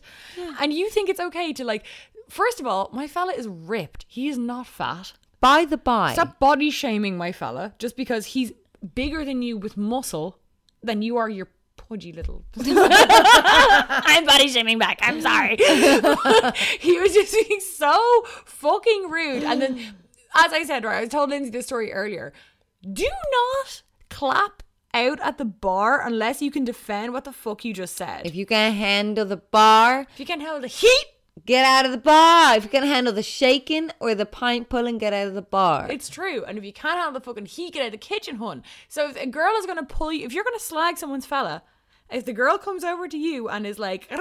And you think it's okay to, like, first of all, my fella is ripped. He is not fat. By the by, Stop body shaming my fella just because he's bigger than you with muscle than you are your pudgy little. I'm body shaming back. I'm sorry. he was just being so fucking rude. And then, as I said, right, I was told Lindsay this story earlier. Do not clap out at the bar unless you can defend what the fuck you just said. if you can handle the bar, if you can handle the heat, get out of the bar. If you can handle the shaking or the pint pulling, get out of the bar. It's true. And if you can't handle the fucking heat, get out of the kitchen, hun. So if a girl is going to pull you, if you're going to slag someone's fella, if the girl comes over to you and is like,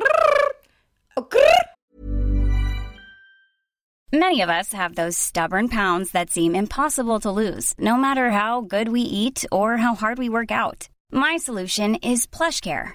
Many of us have those stubborn pounds that seem impossible to lose, no matter how good we eat or how hard we work out. My solution is PlushCare.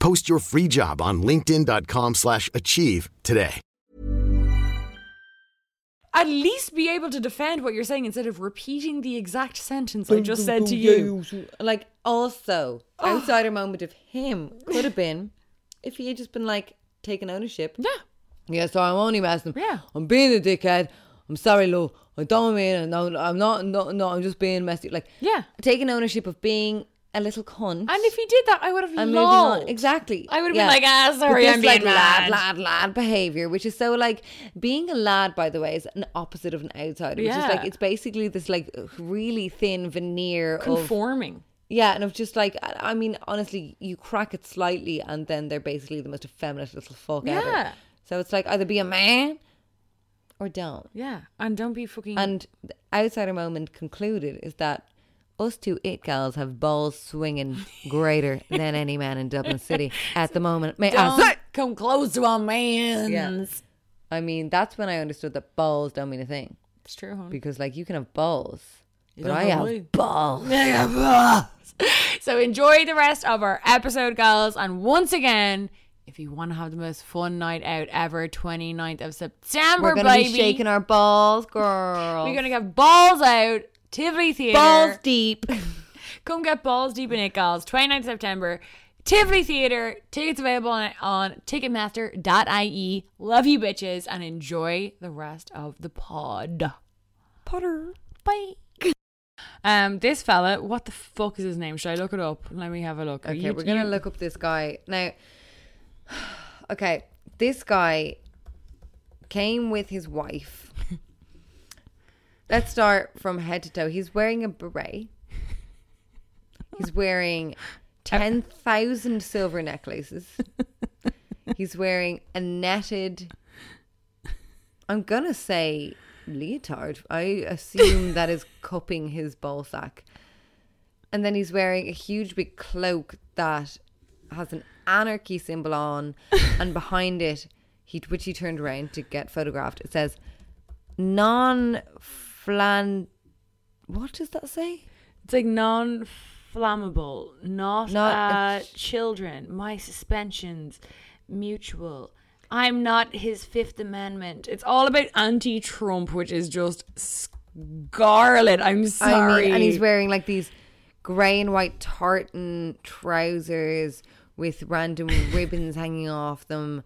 Post your free job on linkedin.com/achieve slash achieve today. at least be able to defend what you're saying instead of repeating the exact sentence I just said to you. Like, also, outsider moment of him could have been if he had just been like taking ownership. Yeah. Yeah, so I'm only messing. Yeah. I'm being a dickhead. I'm sorry, Lou. I don't mean it. No, I'm not. No, no, I'm just being messy. Like, Yeah. taking ownership of being a little cunt. And if he did that, I would have and moving on. lolled. Exactly. I would have Yeah. been like, ah, sorry, this, I'm being like lad, lad, lad behavior, which is so like being a lad. By the way, is an opposite of an outsider. Which is like it's basically this like really thin veneer of Conforming. yeah, and of just like I mean, honestly, you crack it slightly, and then they're basically the most effeminate little fuck ever. Yeah. So it's like either be a man or don't. Yeah. And don't be fucking. And the outsider moment concluded is that us two it gals have balls swinging greater than any man in Dublin City at the moment. May don't say? come close to a man's. I mean, that's when I understood that balls don't mean a thing It's true, hon. because, like, you can have balls, but don't I have have me. balls. So enjoy the rest of our episode, girls. And once again, if you want to have the most fun night out ever, 29th of September, We're gonna baby. be shaking our balls, girl. We're gonna get balls out. Tivoli Theatre. balls deep. Come get balls deep in it, girls. 29th September. Tivoli Theatre. Tickets available on, on ticketmaster.ie. Love you bitches and enjoy the rest of the pod. Potter. Bye. Um, this fella, what the fuck is his name? Should I look it up? Let me have a look. Okay, You- we're gonna you- look up this guy now. Okay, this guy came with his wife. Let's start from head to toe. He's wearing a beret. He's wearing ten thousand silver necklaces. He's wearing a netted. I'm gonna say leotard. I assume that is cupping his ball sack. And then he's wearing a huge big cloak that has an anarchy symbol on, and behind it, he which he turned around to get photographed. It says non-flan. What does that say? It's like non flammable, not, Not- uh, children, my suspensions, mutual. I'm not his Fifth Amendment. It's all about anti Trump, which is just scarlet. I'm sorry. I mean, and he's wearing like these grey and white tartan trousers with random ribbons hanging off them.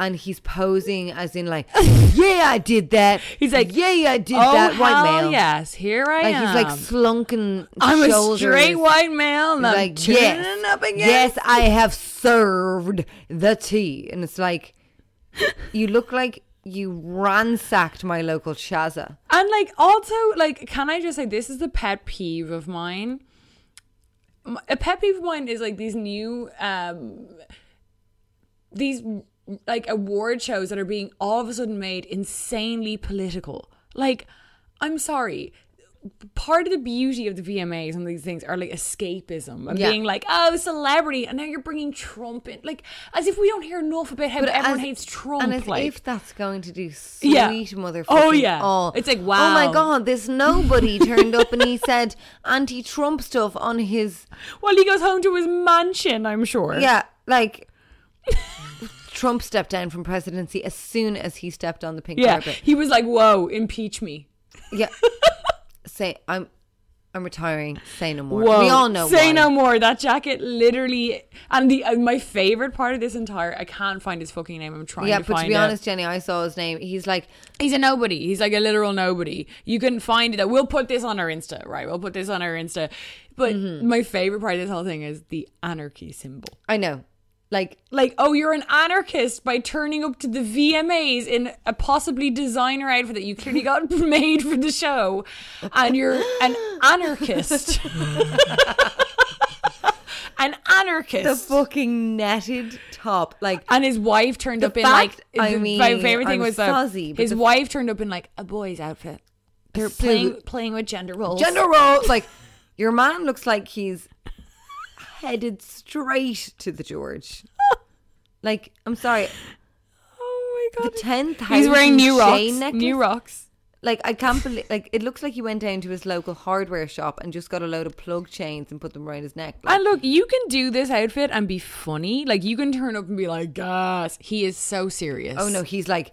And he's posing as in like, yeah, I did that. He's like, yeah, I did oh, that. White male. yes, here I Like am. he's like slunken. I'm shoulders. a straight white male, and I'm like, turning yes, up against yes, I have served the tea, and it's like, you look like you ransacked my local Shaza. And like also like can I just say this is a pet peeve of mine. A pet peeve of mine is like these new um these like award shows that are being all of a sudden made insanely political. Like I'm sorry. Part of the beauty of the VMAs and these things are like escapism and Yeah. being like, oh, celebrity, and now you're bringing Trump in, like as if we don't hear enough about how everyone as- hates Trump. and as like, if that's going to do sweet Yeah. motherfucking Oh, yeah. all. It's like, wow, Oh my god, this nobody turned up and he said anti-Trump stuff on his well, he goes home to his mansion, I'm sure. yeah, like. Trump stepped down from presidency as soon as he stepped on the pink Yeah, carpet. he was like, "Whoa, impeach me." Yeah. Say I'm I'm retiring. Say no more. Whoa, We all know Say why. no more. That jacket, literally, and the uh, my favorite part of this entire, I can't find his fucking name. I'm trying Yeah, to but to be it. honest, Jenny, I saw his name. He's like he's a nobody. He's like a literal nobody. You can find it. We'll put this on our Insta, right? We'll put this on our Insta. But Mm-hmm. my favorite part of this whole thing is the anarchy symbol. I know. Like Like, oh, you're an anarchist by turning up to the VMAs in a possibly designer outfit that you clearly got made for the show, and you're an anarchist. an anarchist. the fucking netted top. Like and his wife turned up in fact- like I mean, my favorite thing I'm was fuzzy, his the- wife turned up in like a boy's outfit. They're playing playing with gender roles. gender roles. Like your man looks like he's headed straight to the George. like I'm sorry, Oh my god. the god. ten thousand. He's wearing new rocks. necklace. New rocks. Like I can't believe. Like it looks like he went down to his local hardware shop and just got a load of plug chains and put them around his neck. Like, And look, you can do this outfit and be funny. Like you can turn up and be like, "Gas." He is so serious. oh no, he's like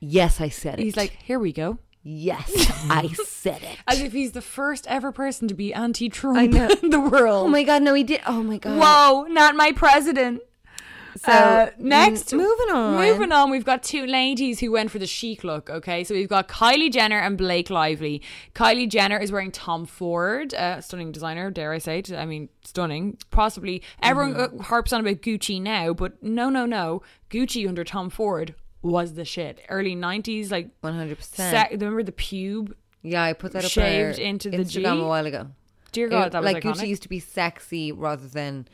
Yes, I said it. He's like, here we go. Yes, I said it. As if he's the first ever person to be anti-Trump in the world. Oh my god, no, he did. Oh my god. Whoa, not my president. So Uh, next, m- moving on. Moving on, we've got two ladies who went for the chic look. Okay, so we've got Kylie Jenner and Blake Lively. Kylie Jenner is wearing Tom Ford, uh, stunning designer, dare I say? it. I mean, stunning. Possibly everyone Mm-hmm. uh, harps on about Gucci now, but no, no, no. Gucci under Tom Ford was the shit. Early nineties, like One hundred percent. remember the pube? Yeah, I put that up Shaved into the Instagram G? a while ago. Dear God, It- that was like iconic. Gucci used to be sexy rather than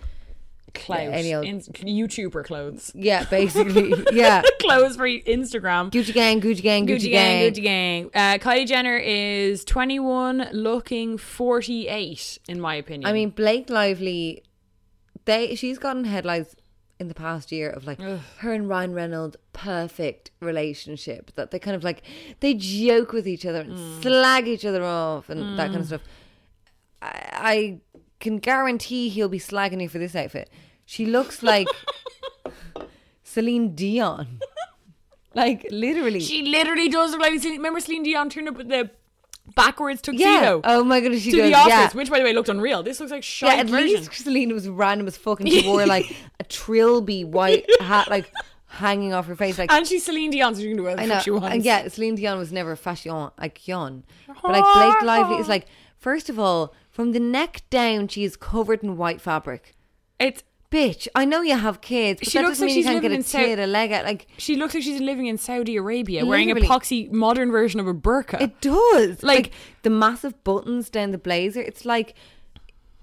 Clout, any old- in- YouTuber clothes. yeah, basically yeah. clothes for Instagram. Gucci gang, Gucci gang, Gucci, Gucci gang, Gucci gang. Uh, Kylie Jenner is 21, looking 48, in my opinion. I mean, Blake Lively, they she's gotten headlines in the past year of like her and Ryan Reynolds perfect relationship that they kind of like they joke with each other and Mm. slag each other off and that kind of stuff. I, I can guarantee he'll be slagging you for this outfit. She looks like Celine Dion. Like literally. she literally does look like Celine. Remember Celine Dion turned up with the backwards tuxedo. yeah. Oh my goodness, she to does. the office, yeah. which by the way looked unreal. This looks like Yeah, at version. least Celine was random as fucking. she wore like a trilby white hat like hanging off her face like and she's Celine Dion, so she can do whatever I the know. fuck she wants. And yeah, Celine Dion was never fashion icon. But like Blake Lively is like first of all, from the neck down she is covered in white fabric. It's Bitch, I know you have kids, but She that looks doesn't like mean you she's can't get living a in Sau- a leg out. Like she looks like she's living in Saudi Arabia, wearing a Literally. poxy modern version of a burqa. It does. Like, the massive buttons down the blazer. It's like,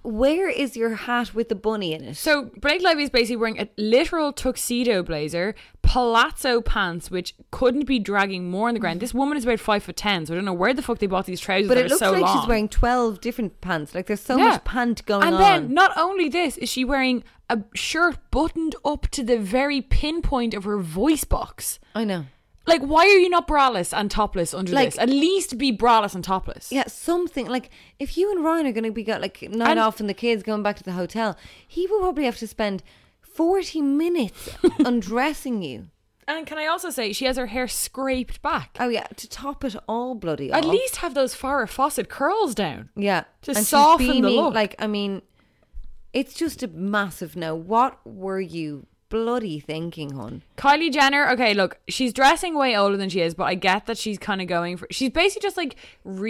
where is your hat with the bunny in it? So Blake Lively is basically wearing a literal tuxedo blazer, palazzo pants, which couldn't be dragging more on the ground. This woman is about five foot ten, so I don't know where the fuck they bought these trousers. but it looks so like long. she's wearing twelve different pants. Like there's so Yeah. much pant going and on. And then not only this is she wearing a shirt buttoned up to the very pinpoint of her voice box. I know. Like, why are you not braless and topless under Like- this? At least be braless and topless. Yeah, something like if you and Ryan are going to be got like night And- off and the kids going back to the hotel, he will probably have to spend forty minutes undressing you. And can I also say she has her hair scraped back? Oh yeah, to top it all bloody At off. least have those Farrah Fawcett curls down. yeah, to and soften the look. Like I mean, it's just a massive no. What were you bloody thinking, hon? Kylie Jenner, okay, look, she's dressing way older than she is, but I get that she's kind of going for. She's basically just like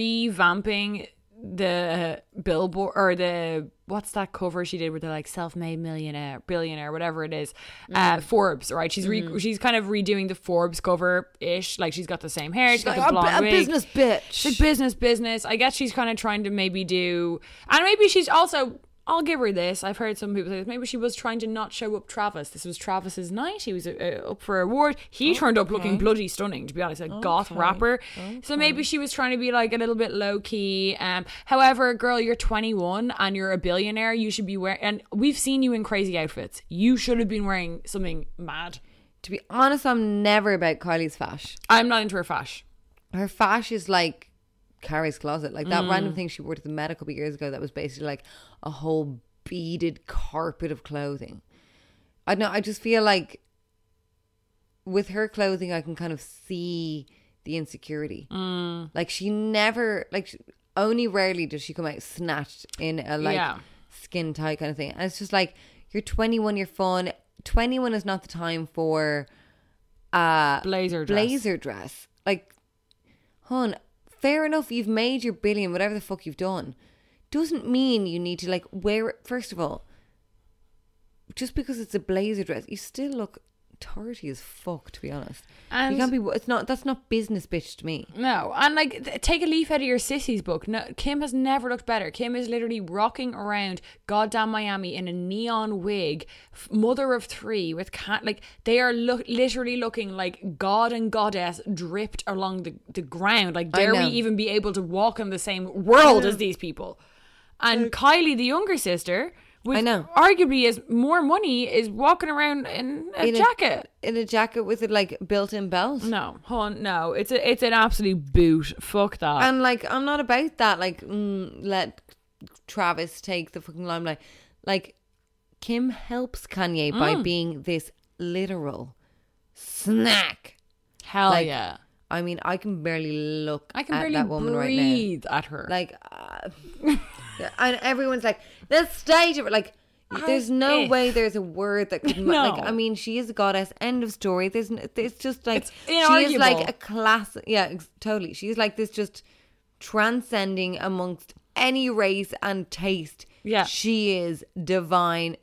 revamping the billboard or the what's that cover she did with the like self-made millionaire, billionaire, whatever it is, uh, Mm. Forbes, right? She's re- she's kind of redoing the Forbes cover ish. Like she's got the same hair, she's got like, the "A- blonde a business bitch." She's business, business. I guess she's kind of trying to maybe do, and maybe she's also. I'll give her this. I've heard some people say this. Maybe she was trying to not show up Travis. This was Travis's night. He was uh, up for a award. He turned up looking bloody stunning, to be honest, a goth rapper. So maybe she was trying to be like a little bit low key. Um, however, girl, you're 21 and you're a billionaire. You should be wearing, and we've seen you in crazy outfits. You should have been wearing something mad. To be honest, I'm never about Kylie's fash. I'm not into her fash. Her fash is like Carrie's closet, like that Mm. random thing she wore to the Met a couple of years ago. That was basically like a whole beaded carpet of clothing. I don't know. I just feel like with her clothing, I can kind of see the insecurity. Mm. Like she never, like she- only rarely does she come out snatched in a like Yeah. skin tight kind of thing. And it's just like you're 21, you're fun. 21 is not the time for uh Blazer dress. blazer dress. Like, hon, fair enough. You've made your billion, whatever the fuck you've done, doesn't mean you need to like wear it. First of all, just because it's a blazer dress, you still look tarty as fuck. To be honest, And- you can't be. It's not. That's not business, bitch. To me, No, and like th- take a leaf out of your sissy's book. No, Kim has never looked better. Kim is literally rocking around goddamn Miami in a neon wig, mother of three with cat. Like they are look literally looking like god and goddess dripped along the, the ground. Like dare we even be able to walk in the same world as these people? And uh, Kylie, the younger sister, with I know. arguably is more money, is walking around in a In jacket. in a jacket with a like built-in belt. No, hon, no. It's a, it's an absolute boot. Fuck that. And like, I'm not about that. Like, mm, let Travis take the fucking limelight. Like, Kim helps Kanye by Mm. being this literal snack. Hell like, yeah. I mean, I can barely look I can at barely that woman right breathe at her. Like, uh, and everyone's like, the stage of it. Like, there's no if. way there's a word that could. ma- Like, I mean, she is a goddess. End of story. There's, it's just like It's she is like a class. Yeah, ex- totally. She's like this, just transcending amongst any race and taste. Yeah. she is divine.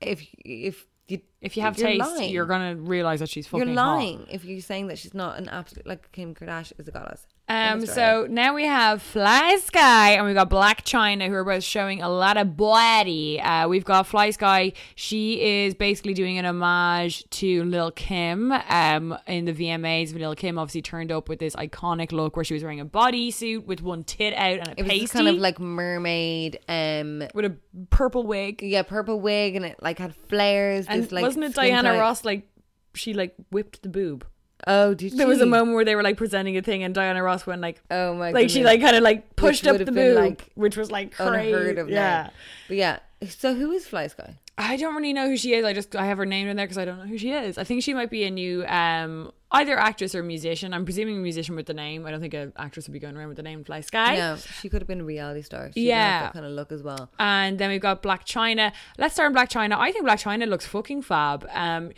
If if you if you have you're taste, lying. you're gonna realize that she's fucking You're hot. lying if you're saying that she's not an absolute like Kim Kardashian is a goddess. Um, End of story. so now we have Fly Sky and we've got Blac Chyna who are both showing a lot of body. Uh, we've got Fly Sky. She is basically doing an homage to Lil Kim. Um, in the VMAs, Lil Kim obviously turned up with this iconic look where she was wearing a bodysuit with one tit out and a it was pasty this kind of like mermaid, um, with a purple wig. yeah, purple wig, and it like had flares. And this, like, wasn't it Diana Ross like she like whipped the boob? Oh, did There was a moment where they were like presenting a thing and Diana Ross went like Oh my God. like she like kind of like pushed Which up the boob, like, which was like crazy. unheard of. yeah. now. but yeah. So who is Fly Sky? I don't really know who she is. I just I have her name in there because I don't know who she is. I think she might be a new um either actress or musician. I'm presuming a musician with the name. I don't think an actress would be going around with the name Fly Sky. No, she could have been a reality star. She Yeah. that kind of look as well. And then we've got Blac Chyna. Let's start on Blac Chyna. I think Blac Chyna looks fucking fab. Um,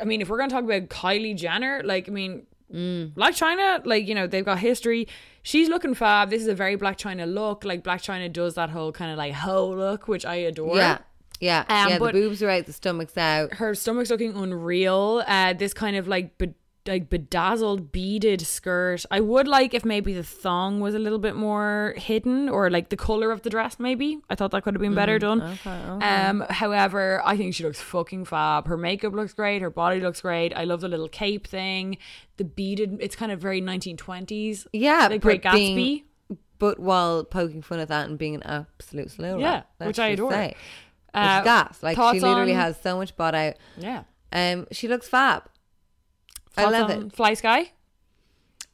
I mean, if we're gonna talk about Kylie Jenner, like, I mean, Blac Chyna, like, you know, they've got history. She's looking fab. This is a very Blac Chyna look. Like, Blac Chyna does that whole kind of like hoe look, which I adore. Yeah, yeah, Um, yeah. The boobs are out, the stomach's out. her stomach's looking unreal. Uh, this kind of like be- like bedazzled beaded skirt. I would like if maybe the thong was a little bit more hidden or like the color of the dress. Maybe I thought that could have been better done. Um, however, I think she looks fucking fab. Her makeup looks great. Her body looks great. I love the little cape thing. The beaded. It's kind of very 1920s. Yeah, like Great but being- Gatsby. But while poking fun at that and being an absolute slow, Yeah, let's which I adore. Say. Uh, gas. Like she literally on- has so much bought out. Yeah, Um, she looks fab. I love it. Fly Sky.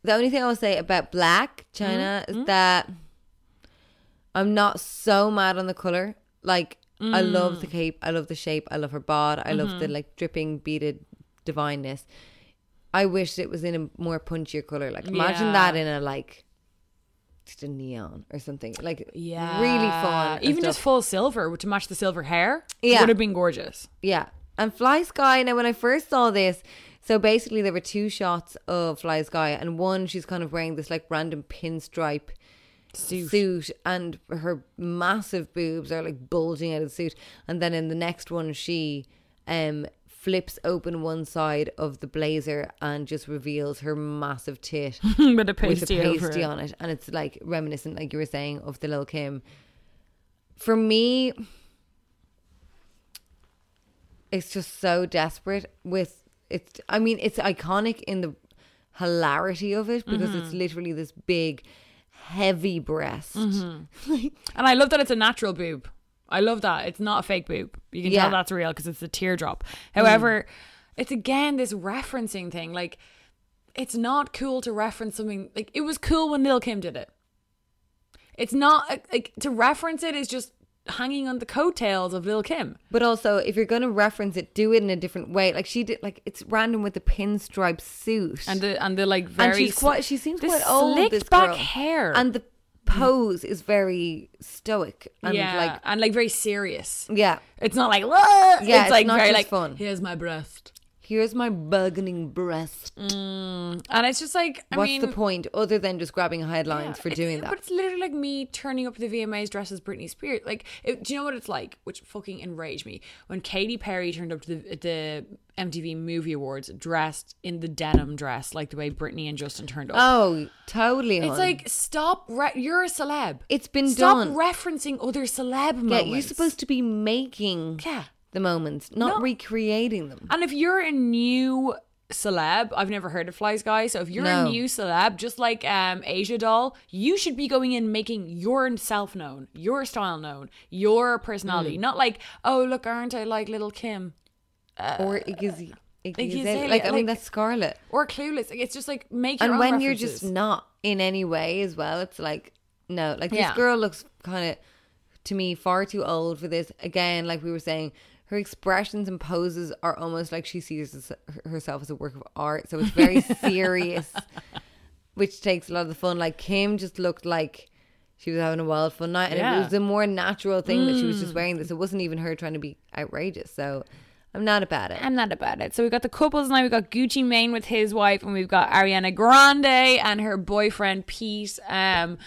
The only thing I will say about Blac Chyna Mm-hmm. is that I'm not so mad on the color. Like I love the Mm. cape, I love the shape, I love her bod, I love Mm-hmm. the like dripping beaded divineness. I wish it was in a more punchier color. Like imagine Yeah. that in a like just a neon or something. Like Yeah, really fun. Even just full silver to match the silver hair. Yeah. would have been gorgeous. Yeah. And Fly Sky, now when I first saw this, so basically there were two shots of Fly Sky, and one she's kind of wearing this like random pinstripe Suit. suit, and her massive boobs are like bulging out of the suit. And then in the next one, she um flips open one side of the blazer and just reveals her massive tit with a with a pasty, pasty it. on it, and it's like reminiscent, like you were saying, of the Lil Kim. For me, it's just so desperate. With it's, I mean, it's iconic in the hilarity of it because it's Mm-hmm. literally this big, heavy breast. Mm-hmm. And I love that it's a natural boob. I love that. It's not a fake boob. You can Yeah. tell that's real because it's a teardrop. However, it's again this referencing thing. Like, it's not cool to reference something. Like, it was cool when Lil Kim did it. It's not like to reference it is just hanging on the coattails of Lil Kim. But also, if you're going to reference it, do it in a different way. Like she did, like it's random with the pinstripe suit And the and the like very and she's quite. She seems quite old. slicked This back girl. hair and the pose is very stoic and yeah, like and like very serious. yeah. It's not like, Whoa! Yeah, it's it's like not very like, fun. here's my breast. Here's my burgeoning breast. Mm. And it's just like, I What's mean, the point other than just grabbing headlines yeah, for doing that? But it's literally like me turning up the VMAs dressed as Britney Spears. Like, it, do you know what it's like? Which fucking enraged me when Katy Perry turned up to the the MTV Movie Awards dressed in the denim dress, like the way Britney and Justin turned up. Oh, totally. it's like stop. Re- you're a celeb. It's been stop done. referencing other celeb yeah, moments. you're supposed to be making Yeah. The moments, not No. recreating them. And if you're a new celeb, I've never heard of Flies Guy, so if you're No. a new celeb, just like um Asian Doll, you should be going in making yourself known, your style known, your personality. Mm. Not like, oh look, aren't I like little Kim or Iggy, Iggy Iggy Azalea. Azalea, Like, I mean, like- that's Scarlet. or Clueless? Like, it's just like make your And own when you're references. just not in any way as well, it's like, no. Like, Yeah. this girl looks kind of, to me, far too old for this. Again, like we were saying, her expressions and poses are almost like she sees herself as a work of art. So it's very serious. which takes a lot of the fun. Like Kim just looked like she was having a wild fun night, and Yeah. Mm. it was a more natural thing that she was just wearing this. It wasn't even her trying to be outrageous. So I'm not about it. I'm not about it. So we've got the couples now. We've got Gucci Mane with his wife, and we've got Ariana Grande and her boyfriend Pete. Um,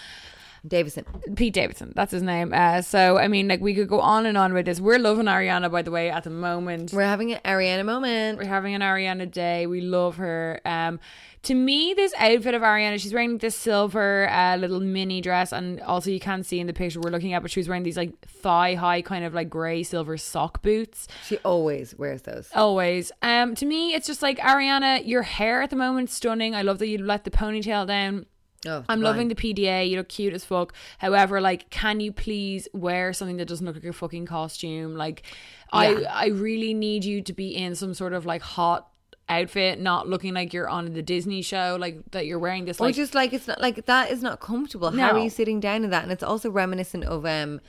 Davison. Pete Davidson, that's his name. Uh, so I mean, like we could go on and on with this. We're loving Ariana, by the way, at the moment. We're having an Ariana moment. We're having an Ariana day. We love her. Um, to me, this outfit of Ariana, she's wearing this silver uh, little mini dress, and also you can't see in the picture we're looking at, but she was wearing these like thigh high kind of like grey silver sock boots. She always wears those. Always. Um, to me, it's just like Ariana. Your hair at the moment stunning. I love that you let the ponytail down. Oh, I'm loving the PDA. You look cute as fuck. However, like, can you please wear something that doesn't look like a fucking costume? Like, I I really need you to be in some sort of like hot outfit, not looking like you're on the Disney show, like that you're wearing this Or like just like it's not like that is not comfortable. How are you sitting down in that? And it's also reminiscent of um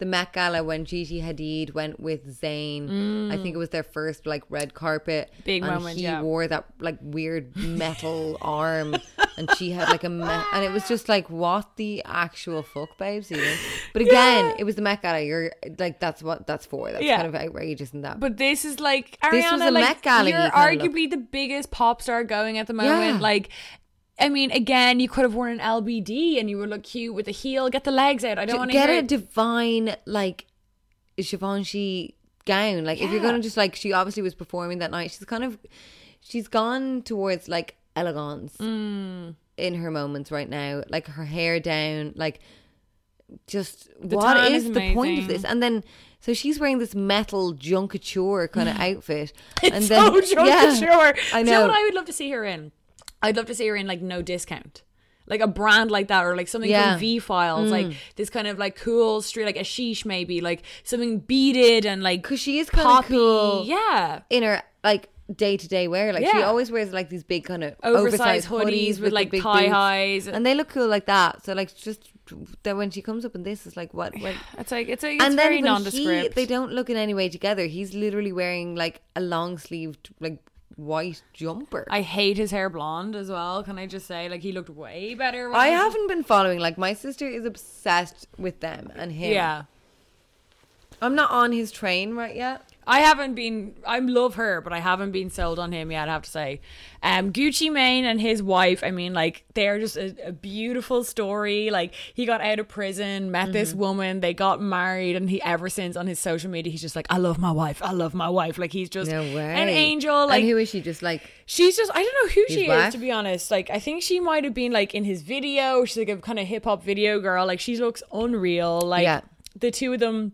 the Met Gala when Gigi Hadid went with Zayn. I think it was their first like red carpet. Mm. Big and moment, He yeah. wore that like weird metal arm, and she had like a me- and it was just like what the actual fuck, babes. Know? But again, it was the Met Gala. You're like that's what that's for. That's Yeah. kind of outrageous in that. But this is like Ariana. This was a like, Met Gala You're you kinda look. arguably the biggest pop star going at the moment. Yeah. Like, I mean, again, you could have worn an LBD and you would look cute with a heel. Get the legs out. I don't want to get hear a divine like Givenchy gown. Like if you're Yeah. gonna just like she obviously was performing that night. She's kind of she's gone towards like elegance Mm. in her moments right now. Like her hair down, like just The what tan is is the point of amazing. this? And then so she's wearing this metal junkature kind of outfit. and It's then so junkature. yeah, I know I would love to see her in? I'd love to see her in like no discount. Like a brand like that, or like something Yeah. Mm. from V Files, like this kind of like cool street, like a sheesh maybe, like something beaded and like because she is kinda cool. Yeah, in her like day to day wear. Like she always wears like these big kind of Oversized oversized, hoodies with, the like, big thigh boots. highs. and they look cool like that. So like just that when she comes up in this, it's like what? what it's like it's, a, it's and then very when nondescript. he, they don't look in any way together. He's literally wearing like a long sleeved like white jumper. I hate his hair blonde as well. Can I just say, like he looked way better. When I haven't been following. Like my sister is obsessed with them and him. Yeah, I'm not on his train right yet. I haven't been. I love her, but I haven't been sold on him yet. I have to say, um, Gucci Mane and his wife. I mean, like they're just a, a beautiful story. Like he got out of prison, met this Mm-hmm. woman, they got married, and he ever since on his social media, he's just like, I love my wife. I love my wife. Like he's just No an angel. Like and who is she? Just like She's just I don't know who she wife? is to be honest. Like I think she might have been like in his video. She's like a kind of hip hop video girl. Like she looks unreal. Like Yeah. the two of them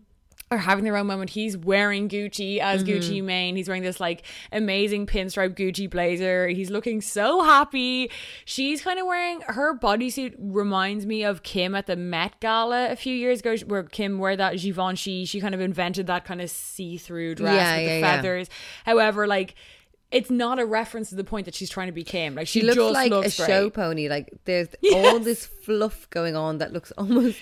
are having their own moment. He's wearing Gucci as Mm-hmm. Gucci Mane. He's wearing this like amazing pinstripe Gucci blazer. He's looking so happy. She's kind of wearing her bodysuit reminds me of Kim at the Met Gala a few years ago, where Kim wore that Givenchy. She kind of invented that kind of see-through dress Yeah, with yeah, the yeah. feathers. However, like it's not a reference to the point that she's trying to be Kim. Like she, she looks just like looks a great. show pony. Like there's all this fluff going on that looks almost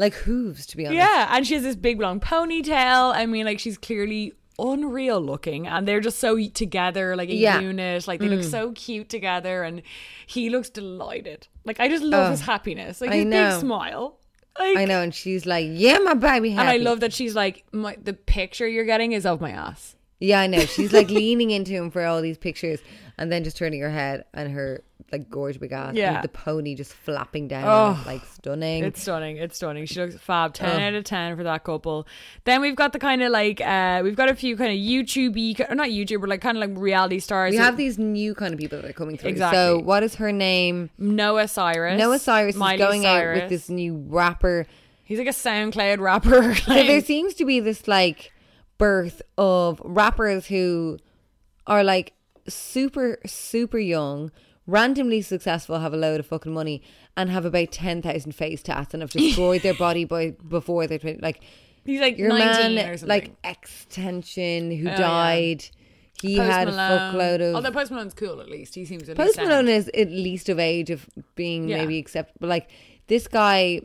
like hooves. To be honest. Yeah, and she has this big long ponytail. I mean, like she's clearly unreal looking, and they're just so together, like a Yeah. Mm. unit. Like they look so cute together, and he looks delighted. Like I just love Oh, his happiness, like I his know. big smile. Like, I know, and she's like, "Yeah, my baby." Happy. and I love that she's like, my, the picture you're getting is of my ass. Yeah, I know. She's like leaning into him for all these pictures, and then just turning her head and her like gorge big ass. Yeah. the pony just flapping down, Oh, like stunning. It's stunning. It's stunning. She looks fab. Ten Oh. out of ten for that couple. Then we've got the kind of like uh we've got a few kind of YouTubey or not YouTube, but like kind of like reality stars. we have these new kind of people that are coming through. Exactly. So, what is her name? Noah Cyrus. Noah Cyrus Miley is going out with this new rapper. He's like a SoundCloud rapper. So there seems to be this like birth of rappers who are like super super young, randomly successful, have a load of fucking money, and have about ten thousand face tats and have destroyed their body by before they're 20, like He's like your 19 man or something. like extension who Oh, yeah. died. He Post had Malone. a fuckload of Although Post Malone's cool at least. He seems to Post. Malone is at least of age of being Yeah. maybe acceptable. Like this guy,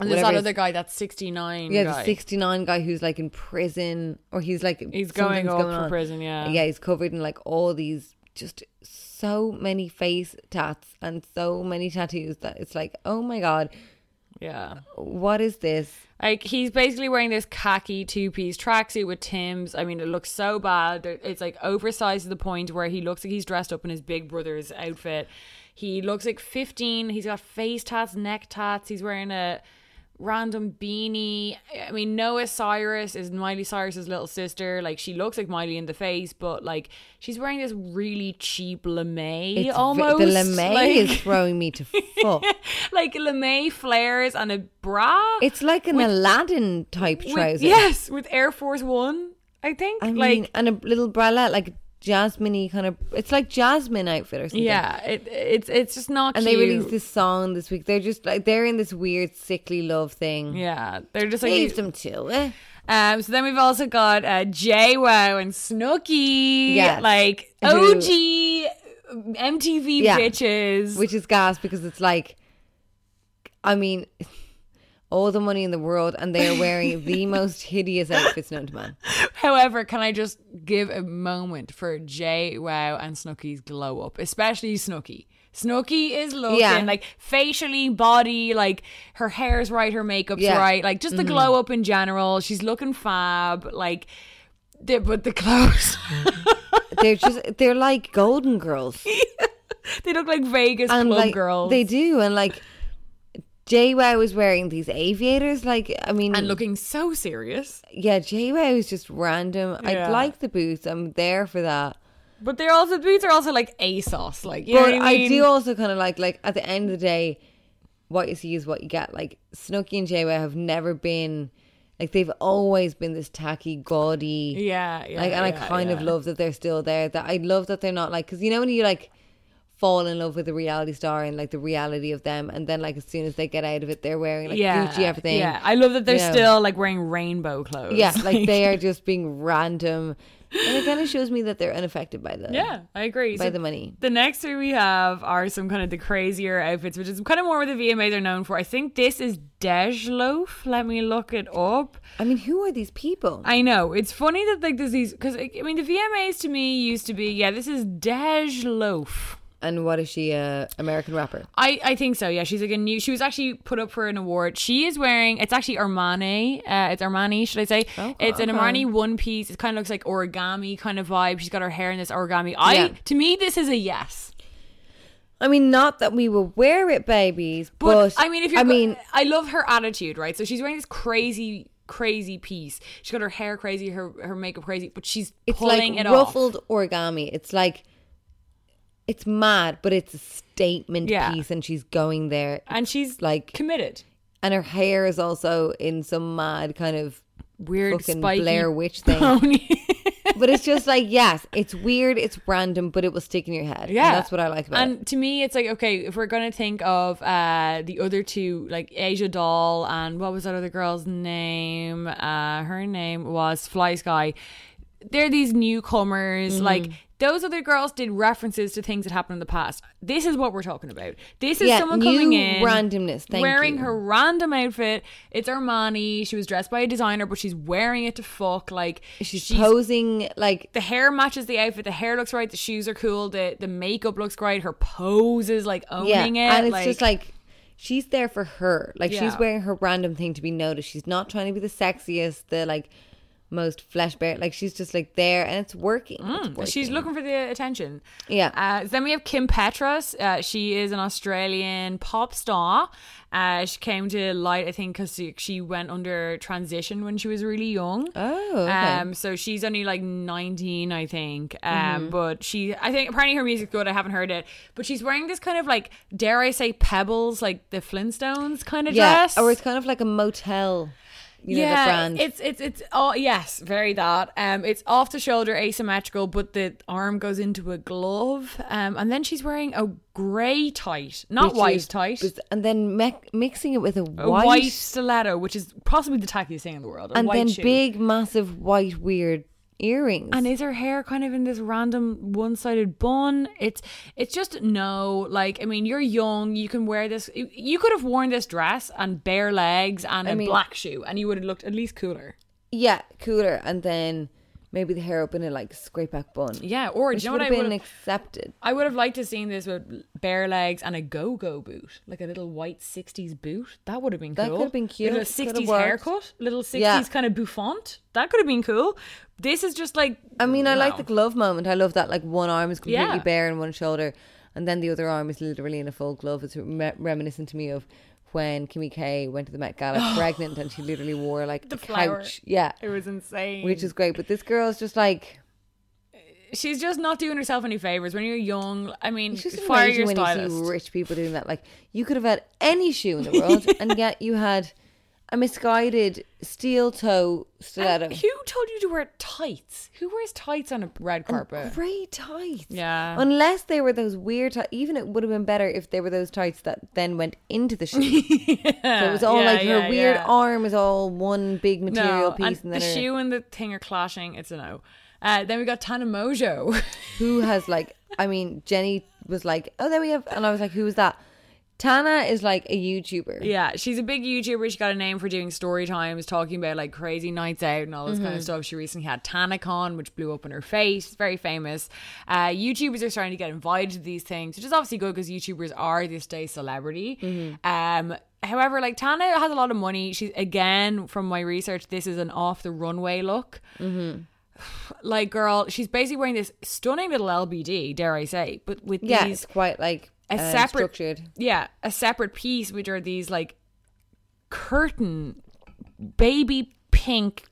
And there's that other guy that's 69 yeah, guy. the sixty-nine guy who's like in prison, or he's like He's going up for on. prison, yeah. yeah, he's covered in like all these just so many face tats and so many tattoos that it's like, oh my god, Yeah. what is this? Like he's basically wearing this khaki two piece tracksuit with Tim's. I mean, it looks so bad. It's like oversized to the point where he looks like he's dressed up in his big brother's outfit. He looks like 15. He's got face tats, neck tats. He's wearing a random beanie. I mean, Noah Cyrus is Miley Cyrus's little sister. Like she looks like Miley in the face, but like she's wearing this really cheap lame It's v- almost. the lame like, is throwing me to fuck. like lame flares and a bra. It's like an Aladdin type With- trouser. yes, with Air Force One, I think. I like, and a little bralette, like jasmine kind of. It's like Jasmine outfit or something. yeah, it, it's it's just not. And cute. they released this song this week. They're just like they're in this weird sickly love thing. Yeah, they're just like. Leave them to it. Um, so then we've also got uh, JWoww and Snooki, Yes. like Who- OG MTV Yeah. bitches. which is gas because it's like, I mean, all the money in the world, and they are wearing the most hideous outfits known to man. However, can I just give a moment for JWoww and Snooki's glow up, especially Snooki. Snooki is looking Yeah. like facially, body, like her hair's right, her makeup's Yeah. Mm-hmm. right, like just the glow up in general. She's looking fab, like. The, but the clothes, They're just they're like Golden Girls, they look like Vegas and club like girls. they do, and like. JWoww was wearing these aviators, like I mean, and looking so serious. yeah, JWoww is just random. Yeah. I like the boots. I'm there for that. But they're also the boots are also like ASOS, like you but I I, do also kind of like like at the end of the day, what you see is what you get. Like Snooki and JWoww have never been like they've always been this tacky, gaudy. yeah, yeah. like, and I yeah, kind of love that they're still there. That I love that they're not like because you know when you like fall in love with a reality star and like the reality of them, and then like as soon as they get out of it, they're wearing like yeah, Gucci everything. Yeah, I love that they're You know. still like wearing rainbow clothes. Yeah, like they are just being random, and it kind of shows me that they're unaffected by the Yeah, I agree. by So the money. The next three we have are some kind of the crazier outfits, which is kind of more what the VMAs are known for. I think this is DeJ Loaf. Let me look it up. I mean, who are these people? I know it's funny that like there's these because I mean the VMAs to me used to be yeah this is DeJ Loaf. And what is she? A American rapper? I, I think so. Yeah, she's like a new. She was actually put up for an award. She is wearing. It's actually Armani. Uh, it's Armani, should I say? Okay, it's an. Armani one piece. It kind of looks like origami kind of vibe. She's got her hair in this origami. I Yeah. to me this is a yes. I mean, not that we will wear it, babies, But, but, I mean, if you're, I go- mean, I love her attitude, right? So she's wearing this crazy, crazy piece. She's got her hair crazy, her her makeup crazy, but she's it's pulling like it ruffled off. origami. It's like it's mad, but it's a statement Yeah. piece, and she's going there. and she's like- committed. And her hair is also in some mad kind of Weird fucking spiky Blair Witch thing. pony. but it's just like yes, it's weird, it's random, but it will stick in your head. And Yeah, that's what I like about it. and to me, it's like okay, if we're gonna think of uh the other two, like Asian Doll and what was that other girl's name? Uh, her name was Fly Sky. They're these newcomers, Mm-hmm. like. Those other girls did references to things that happened in the past. This is what we're talking about. This is Yeah, someone coming in, randomness, thank wearing you. her random outfit. It's Armani. She was dressed by a designer, but she's wearing it to fuck. Like She's, posing like the hair matches the outfit. The hair looks right. The shoes are cool. The the makeup looks great. Her pose is like owning yeah, it. and it's just like she's there for her. Like she's wearing her random thing to be noticed. She's not trying to be the sexiest, the like most flesh bare. Like she's just like there, and it's working. It's Mm, she's looking for the attention. Yeah. Uh, then we have Kim Petras. Uh, she is an Australian pop star. Uh, she came to light, I think, because she, went under transition when she was really young. Oh, okay. Um, so she's only like 19, I think. Um, Mm-hmm. but she, I think, apparently her music's good. I haven't heard it, but she's wearing this kind of like, dare I say, pebbles, like the Flintstones kind of yeah, dress. or it's kind of like a motel. You know, the brand. It's it's it's oh yes, very that. Um, it's off the shoulder, asymmetrical, but the arm goes into a glove. Um, and then she's wearing a grey tight, not which white is- tight, and then me- mixing it with a a white, white, stiletto, which is possibly the tackiest thing in the world. And then shoe. big, massive white weird earrings. And is her hair kind of in this random one-sided bun? It's it's just no. Like I mean, you're young. You can wear this. You could have worn this dress and bare legs and I a mean- black shoe, and you would have looked at least cooler. yeah, cooler, and then maybe the hair up in a like scrape back bun. Yeah, or do Which you know would what have I been accepted. I would have liked to have seen this with bare legs and a go-go boot, like a little white '60s boot. That would have been That cool. could have been cute. Little '60s haircut, little '60s Yeah. kind of bouffant. That could have been cool. This is just like. I mean, I like the glove moment. I love that like one arm is completely Yeah. bare and one shoulder, and then the other arm is literally in a full glove. It's re- reminiscent to me of when Kimmy K went to the Met Gala pregnant and she literally wore like The couch. Yeah, It was insane. which is great. But this girl's just like she's just not doing herself any favors when you're young. I mean, it's just fire your when stylist. you see rich people doing that. Like you could have had any shoe in the world, and yet you had a misguided steel toe stiletto. And who told you to wear tights? Who wears tights on a red carpet? Grey tights. Yeah. Unless they were those weird tights. Even it would have been better if they were those tights that then went into the shoe. So it was all Yeah, like her yeah, weird yeah. arm is all one big material no, piece. and And, the her- shoe and the thing are clashing. It's a no. Uh, then we got Tana Mongeau. who has like, I mean, Jenny was like, oh, there we have. And I was like, who was that? Tana is like a YouTuber. yeah, she's a big YouTuber. She got a name for doing story times, talking about like crazy nights out and all this Mm-hmm. kind of stuff. She recently had TanaCon, which blew up in her face. It's very famous. Uh, YouTubers are starting to get invited to these things, which is obviously good because YouTubers are this day celebrity. Mm-hmm. Um, however, like Tana has a lot of money. She's again from my research, this is an off the runway look. Mm-hmm. Like, girl, she's basically wearing this stunning little LBD, dare I say, but with Yeah, these it's quite like a uh, separate structured. yeah a separate piece which are these like curtain baby pink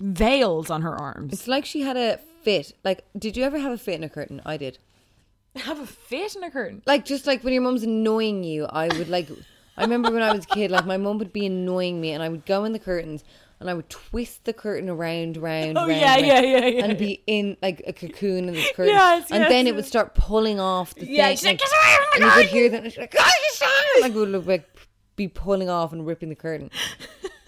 veils on her arms It's like she had a fit. Like, did you ever have a fit in a curtain? I did. have a fit in a curtain Like, just like when your mom's annoying you, I would like. I remember when I was a kid, like my mom would be annoying me, and I would go in the curtains and I would twist the curtain around, round, Oh, round, yeah, round, yeah, yeah, yeah, and be in like a cocoon in this curtain, Yes, and yes, then it would start pulling off the Yeah, thing, like, like, "Get away from the and you could hear them, and she's like, "God, like would look like be pulling off and ripping the curtain.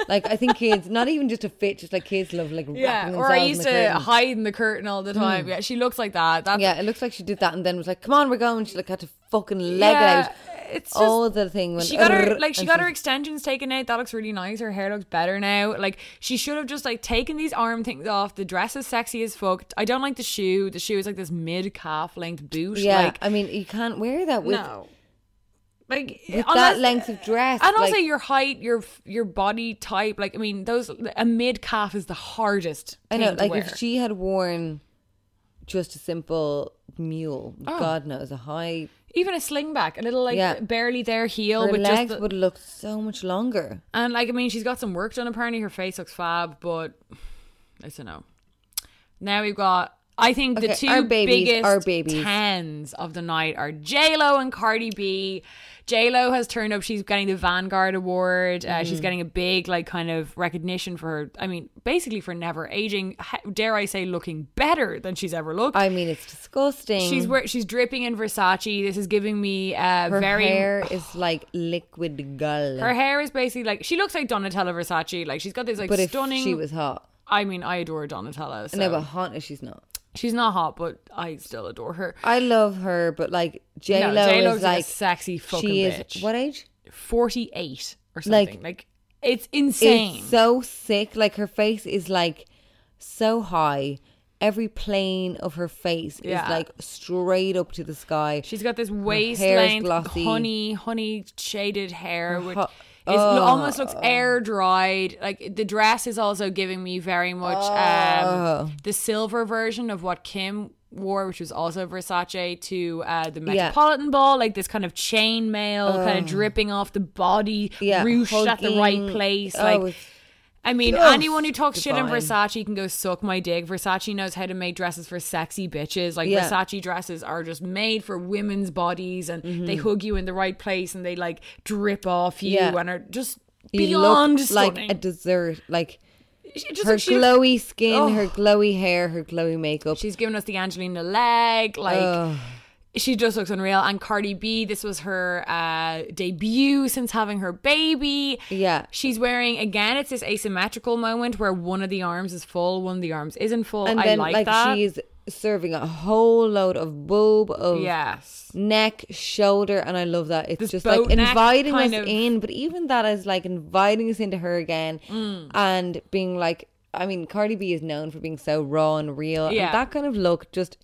Like I think kids, not even just a fit, just like kids love like yeah or i used to curtain. hide in the curtain all the hmm. time yeah she looks like that that's Yeah, it looks like she did that and then was like, "Come on, we're going." She like had to fucking leg Yeah, it out. It's just- all the thing when she got her like she got her extensions taken out. That looks really nice. Her hair looks better now. Like she should have just like taken these arm things off. The dress is sexy as fuck. I don't like the shoe. The shoe is like this mid calf length boot. Yeah, like I mean, you can't wear that with no. Like with unless- that length of dress. And also your height, your your body type. Like I mean, those a mid calf is the hardest. I know, like wear. if she had worn just a simple mule, Oh. God knows, a high, even a slingback, a little like Yeah. barely there heel her with legs just the, would look so much longer. And like, I mean, she's got some work done. Apparently, her face looks fab, but I don't know. Now we've got. I think the two our babies, biggest our babies. tens of the night are J Lo and Cardi B. J Lo has turned up. She's getting the Vanguard Award. Uh, Mm-hmm. She's getting a big like kind of recognition for her. I mean, basically for never aging. Dare I say, looking better than she's ever looked. I mean, it's disgusting. She's wear- she's dripping in Versace. This is giving me uh, her very hair is like liquid gold. her hair is basically like she looks like Donatella Versace. Like she's got this like but if stunning. she was hot, I mean, I adore Donatella. So. no, but hot as she's not. She's not hot, but I still adore her. I love her, but like J Lo No, is like a like sexy fucking she is bitch. what age? Forty eight or something. Like, like it's insane. It's so sick. Like her face is like so high. Every plane of her face Yeah. is like straight up to the sky. She's got this waist length, glossy. honey, honey shaded hair, ho- Oh. almost looks air dried. Like the dress is also giving me very much um, the silver version of what Kim wore, which was also Versace, to uh, the Yeah. Metropolitan Ball. Like this kind of chainmail, kind of dripping off the body, Yeah, ruched at the right place. Oh, like. I mean, just anyone who talks shit in divine. Versace can go suck my dick. Versace knows how to make dresses for sexy bitches. Like Yeah. Versace dresses are just made for women's bodies, and they hug you in the right place, and they like drip off you, Mm-hmm. Yeah. and are just you beyond like a dessert. Like her like glowy skin, Oh. her glowy hair, her glowy makeup. She's giving us the Angelina leg, like. Ugh. She just looks unreal. And Cardi B, this was her uh, debut since having her baby. Yeah. She's wearing, again, it's this asymmetrical moment where one of the arms is full, one of the arms isn't full. and I then like, like, that. she's serving a whole load of boob of yes. neck, shoulder, and I love that. It's This just like inviting us of- in, but even that is like inviting us into her again Mm. and being like, I mean, Cardi B is known for being so raw and real. Yeah. And that kind of look, just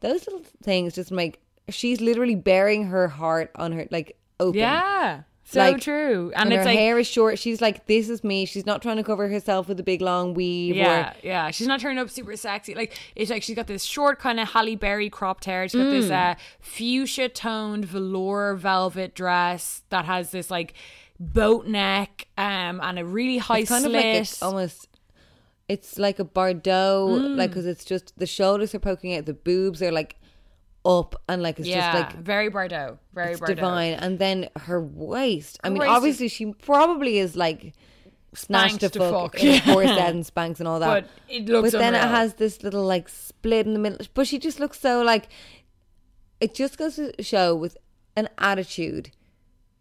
those little things, just make she's literally bearing her heart on her like open. Yeah. So Like, true. And, And, it's her like hair is short. She's like, this is me. She's not trying to cover herself with a big long weave. Yeah, Or, yeah. She's not turning up super sexy. Like it's like she's got this short kind of Halle Berry cropped hair. She's got Mm. this uh, fuchsia toned velour velvet dress that has this like boat neck um and a really high it's kind slit. of like it's almost. It's like a Bardot, Mm. like because it's just the shoulders are poking out, the boobs are like up, and like it's yeah, just like very Bordeaux, very it's Bordeaux. divine. And then her waist. I Her mean, waist is- obviously she probably is like snatched to fuck, fuck. corset and Spanx and all that. But it looks But then it has this little like split in the middle. But she just looks so like. It just goes to show with an attitude,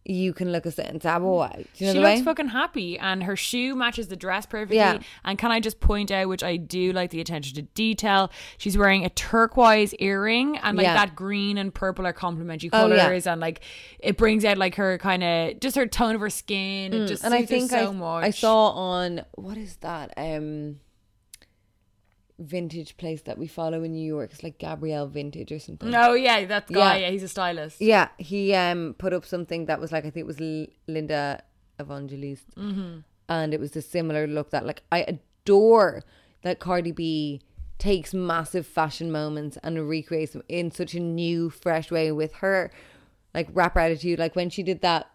you can look a it and say, "Oh, boy." Do you know she looks way? fucking happy, and her shoe matches the dress perfectly. Yeah. And can I just point out, which I do like the attention to detail, she's wearing a turquoise earring, and like Yeah. that green and purple are complementary Oh, yeah. colors, and like it brings out like her kind of just her tone of her skin. It just Mm, and I think so I, much. I saw on what is that um vintage place that we follow in New York. It's like Gabrielle Vintage or something. Oh yeah, that guy. Yeah. Yeah, he's a stylist. Yeah, he um put up something that was like I think it was L- Linda Evangelist, Mm-hmm. and it was a similar look that like I adore that Cardi B takes massive fashion moments and recreates them in such a new, fresh way with her like rapper attitude. Like when she did that.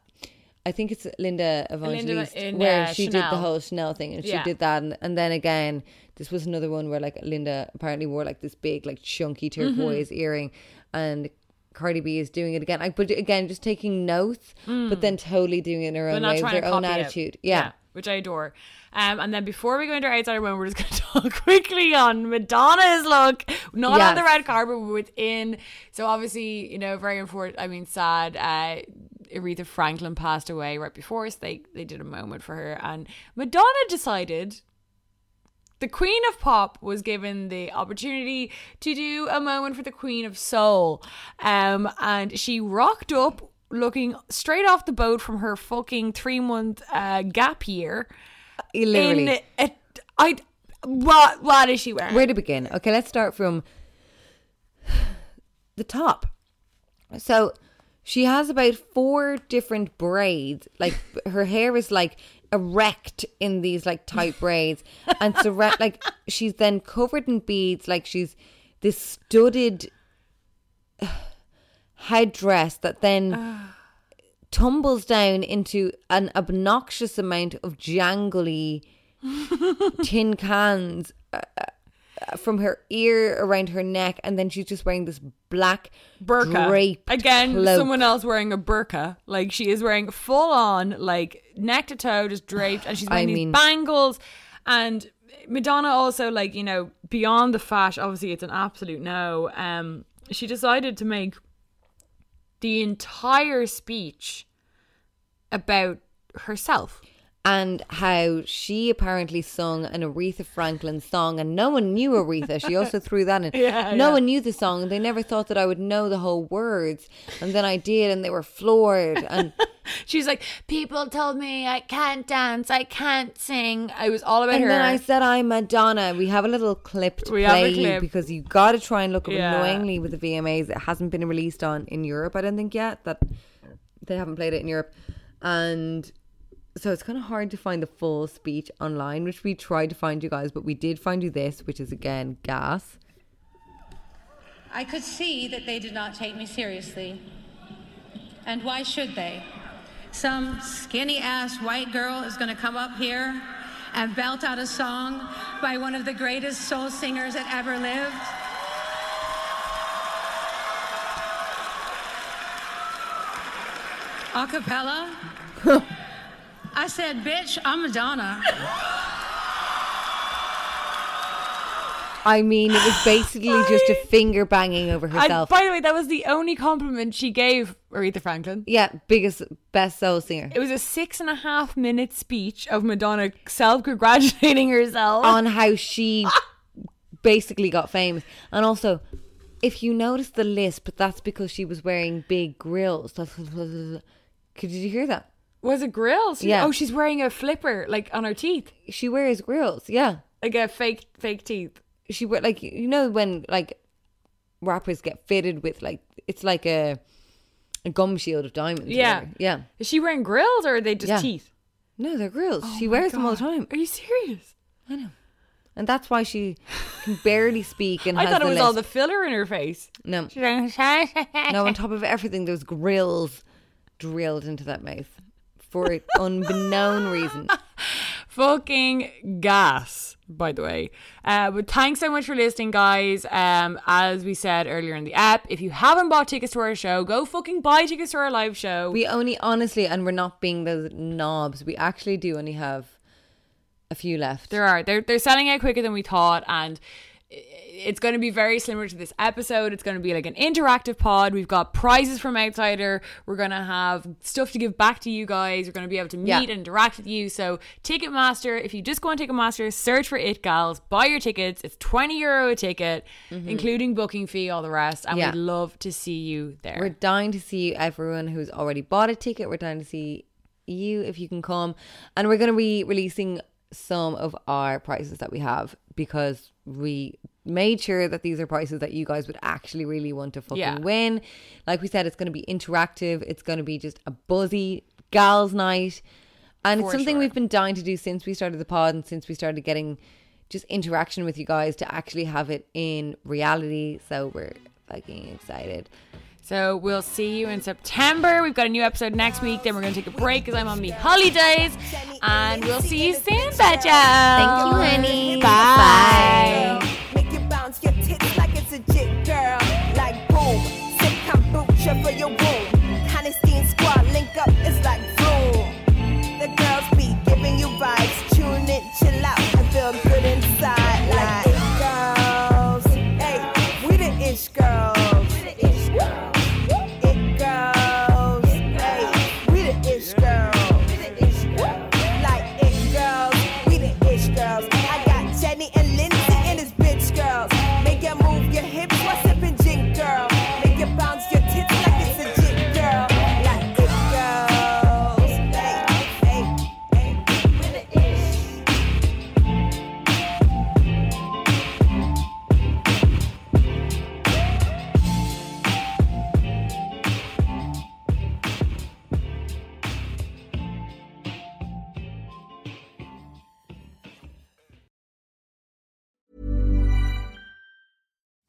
I think it's Linda Evangelist in, where uh, she did the whole Chanel thing and she Yeah. did that and, and then again this was another one where like Linda apparently wore like this big like chunky Mm-hmm. turquoise earring and Cardi B is doing it again. Like, but again, just taking notes, but then totally doing it in her Mm. own way with her own attitude. Yeah. which I adore. Um, and then before we go into our outsider moment, we're just going to talk quickly on Madonna's look, not on the red carpet, but within. So obviously, you know, very important. I mean, sad. Uh, Aretha Franklin passed away right before us. They they did a moment for her, and Madonna decided. The Queen of Pop was given the opportunity to do a moment for the Queen of Soul. Um, and she rocked up looking straight off the boat from her fucking three month uh, gap year. Literally. In a, I, what, what is she wearing? Where to begin? Okay, let's start from the top. So she has about four different braids. Like her hair is like erect in these like tight braids, and so like she's then covered in beads. Like she's this studded headdress that then tumbles down into an obnoxious amount of jangly tin cans uh, uh, from her ear around her neck, and then she's just wearing this black burqa. again cloak. someone else wearing a burqa. Like she is wearing full on like neck to toe just draped and she's I wearing these mean- bangles. And madonna also like you know beyond the fat obviously it's an absolute no. Um she decided to make the entire speech about herself and how she apparently sung an Aretha Franklin song, and no one knew Aretha. She also threw that in. Yeah, no yeah. one knew the song, and they never thought that I would know the whole words. And then I did, and they were floored. And she's like people told me i can't dance i can't sing i was all about and her And then I said, "I'm Madonna." We have a little clip to We have a play clip. because you got to try and look up Yeah. annoyingly with the VMAs. It hasn't been released on in Europe, I don't think yet. That they haven't played it in Europe, and so it's kind of hard to find the full speech online, which we tried to find you guys, but we did find you this, which is again gas. I could see that they did not take me seriously. And why should they? Some skinny ass white girl is going to come up here and belt out a song by one of the greatest soul singers that ever lived. A cappella. I said, bitch, I'm Madonna. I mean, it was basically just a finger banging over I, herself. by the way, that was the only compliment she gave Aretha Franklin. yeah, biggest, best soul singer. It was a six and a half minute speech of Madonna self congratulating herself. on how she basically got famous. And also, if you notice the lisp, that's because she was wearing big grills. Could you hear that? Was it grills? Yeah. Oh, she's wearing a flipper like on her teeth. She wears grills, yeah. Like a fake fake teeth. She wear like you know when like rappers get fitted with like it's like a a gum shield of diamonds. Yeah. yeah. Is she wearing grills or are they just Yeah. teeth? No, they're grills. Oh she wears them all the time, Are you serious? I know. And that's why she can barely speak. And I thought it was all the filler in her face. no, no. On top of everything, there's grills drilled into that mouth for an unbeknown reason. fucking gas by the way uh but thanks so much for listening guys um as we said earlier in the app if you haven't bought tickets to our show go fucking buy tickets to our live show We only honestly, and we're not being those knobs. We actually do only have a few left. there are they're, they're selling out quicker than we thought and it's going to be very similar to this episode it's going to be like an interactive pod we've got prizes from outsider we're going to have stuff to give back to you guys we're going to be able to meet Yeah. and interact with you so ticketmaster if you just go on ticketmaster search for it gals buy your tickets it's 20 euro a ticket including booking fee all the rest and Mm-hmm. Yeah. we'd love to see you there We're dying to see everyone who's already bought a ticket. We're dying to see you if you can come. And we're going to be releasing some of our prizes that we have because we made sure that these are prices that you guys would actually really want to fucking Yeah. win. Like we said, it's going to be interactive. It's going to be just a buzzy gals night. And it's something sure. we've been dying to do since we started the pod and since we started getting just interaction with you guys to actually have it in reality. So we're fucking excited. So we'll see you in September. We've got a new episode next week. Then we're going to take a break because I'm on me holidays. And we'll see you soon, Betcha. Thank you, honey. Bye. Make you bounce your tits like it's a jit, girl. Like boom, sip kombucha for your womb.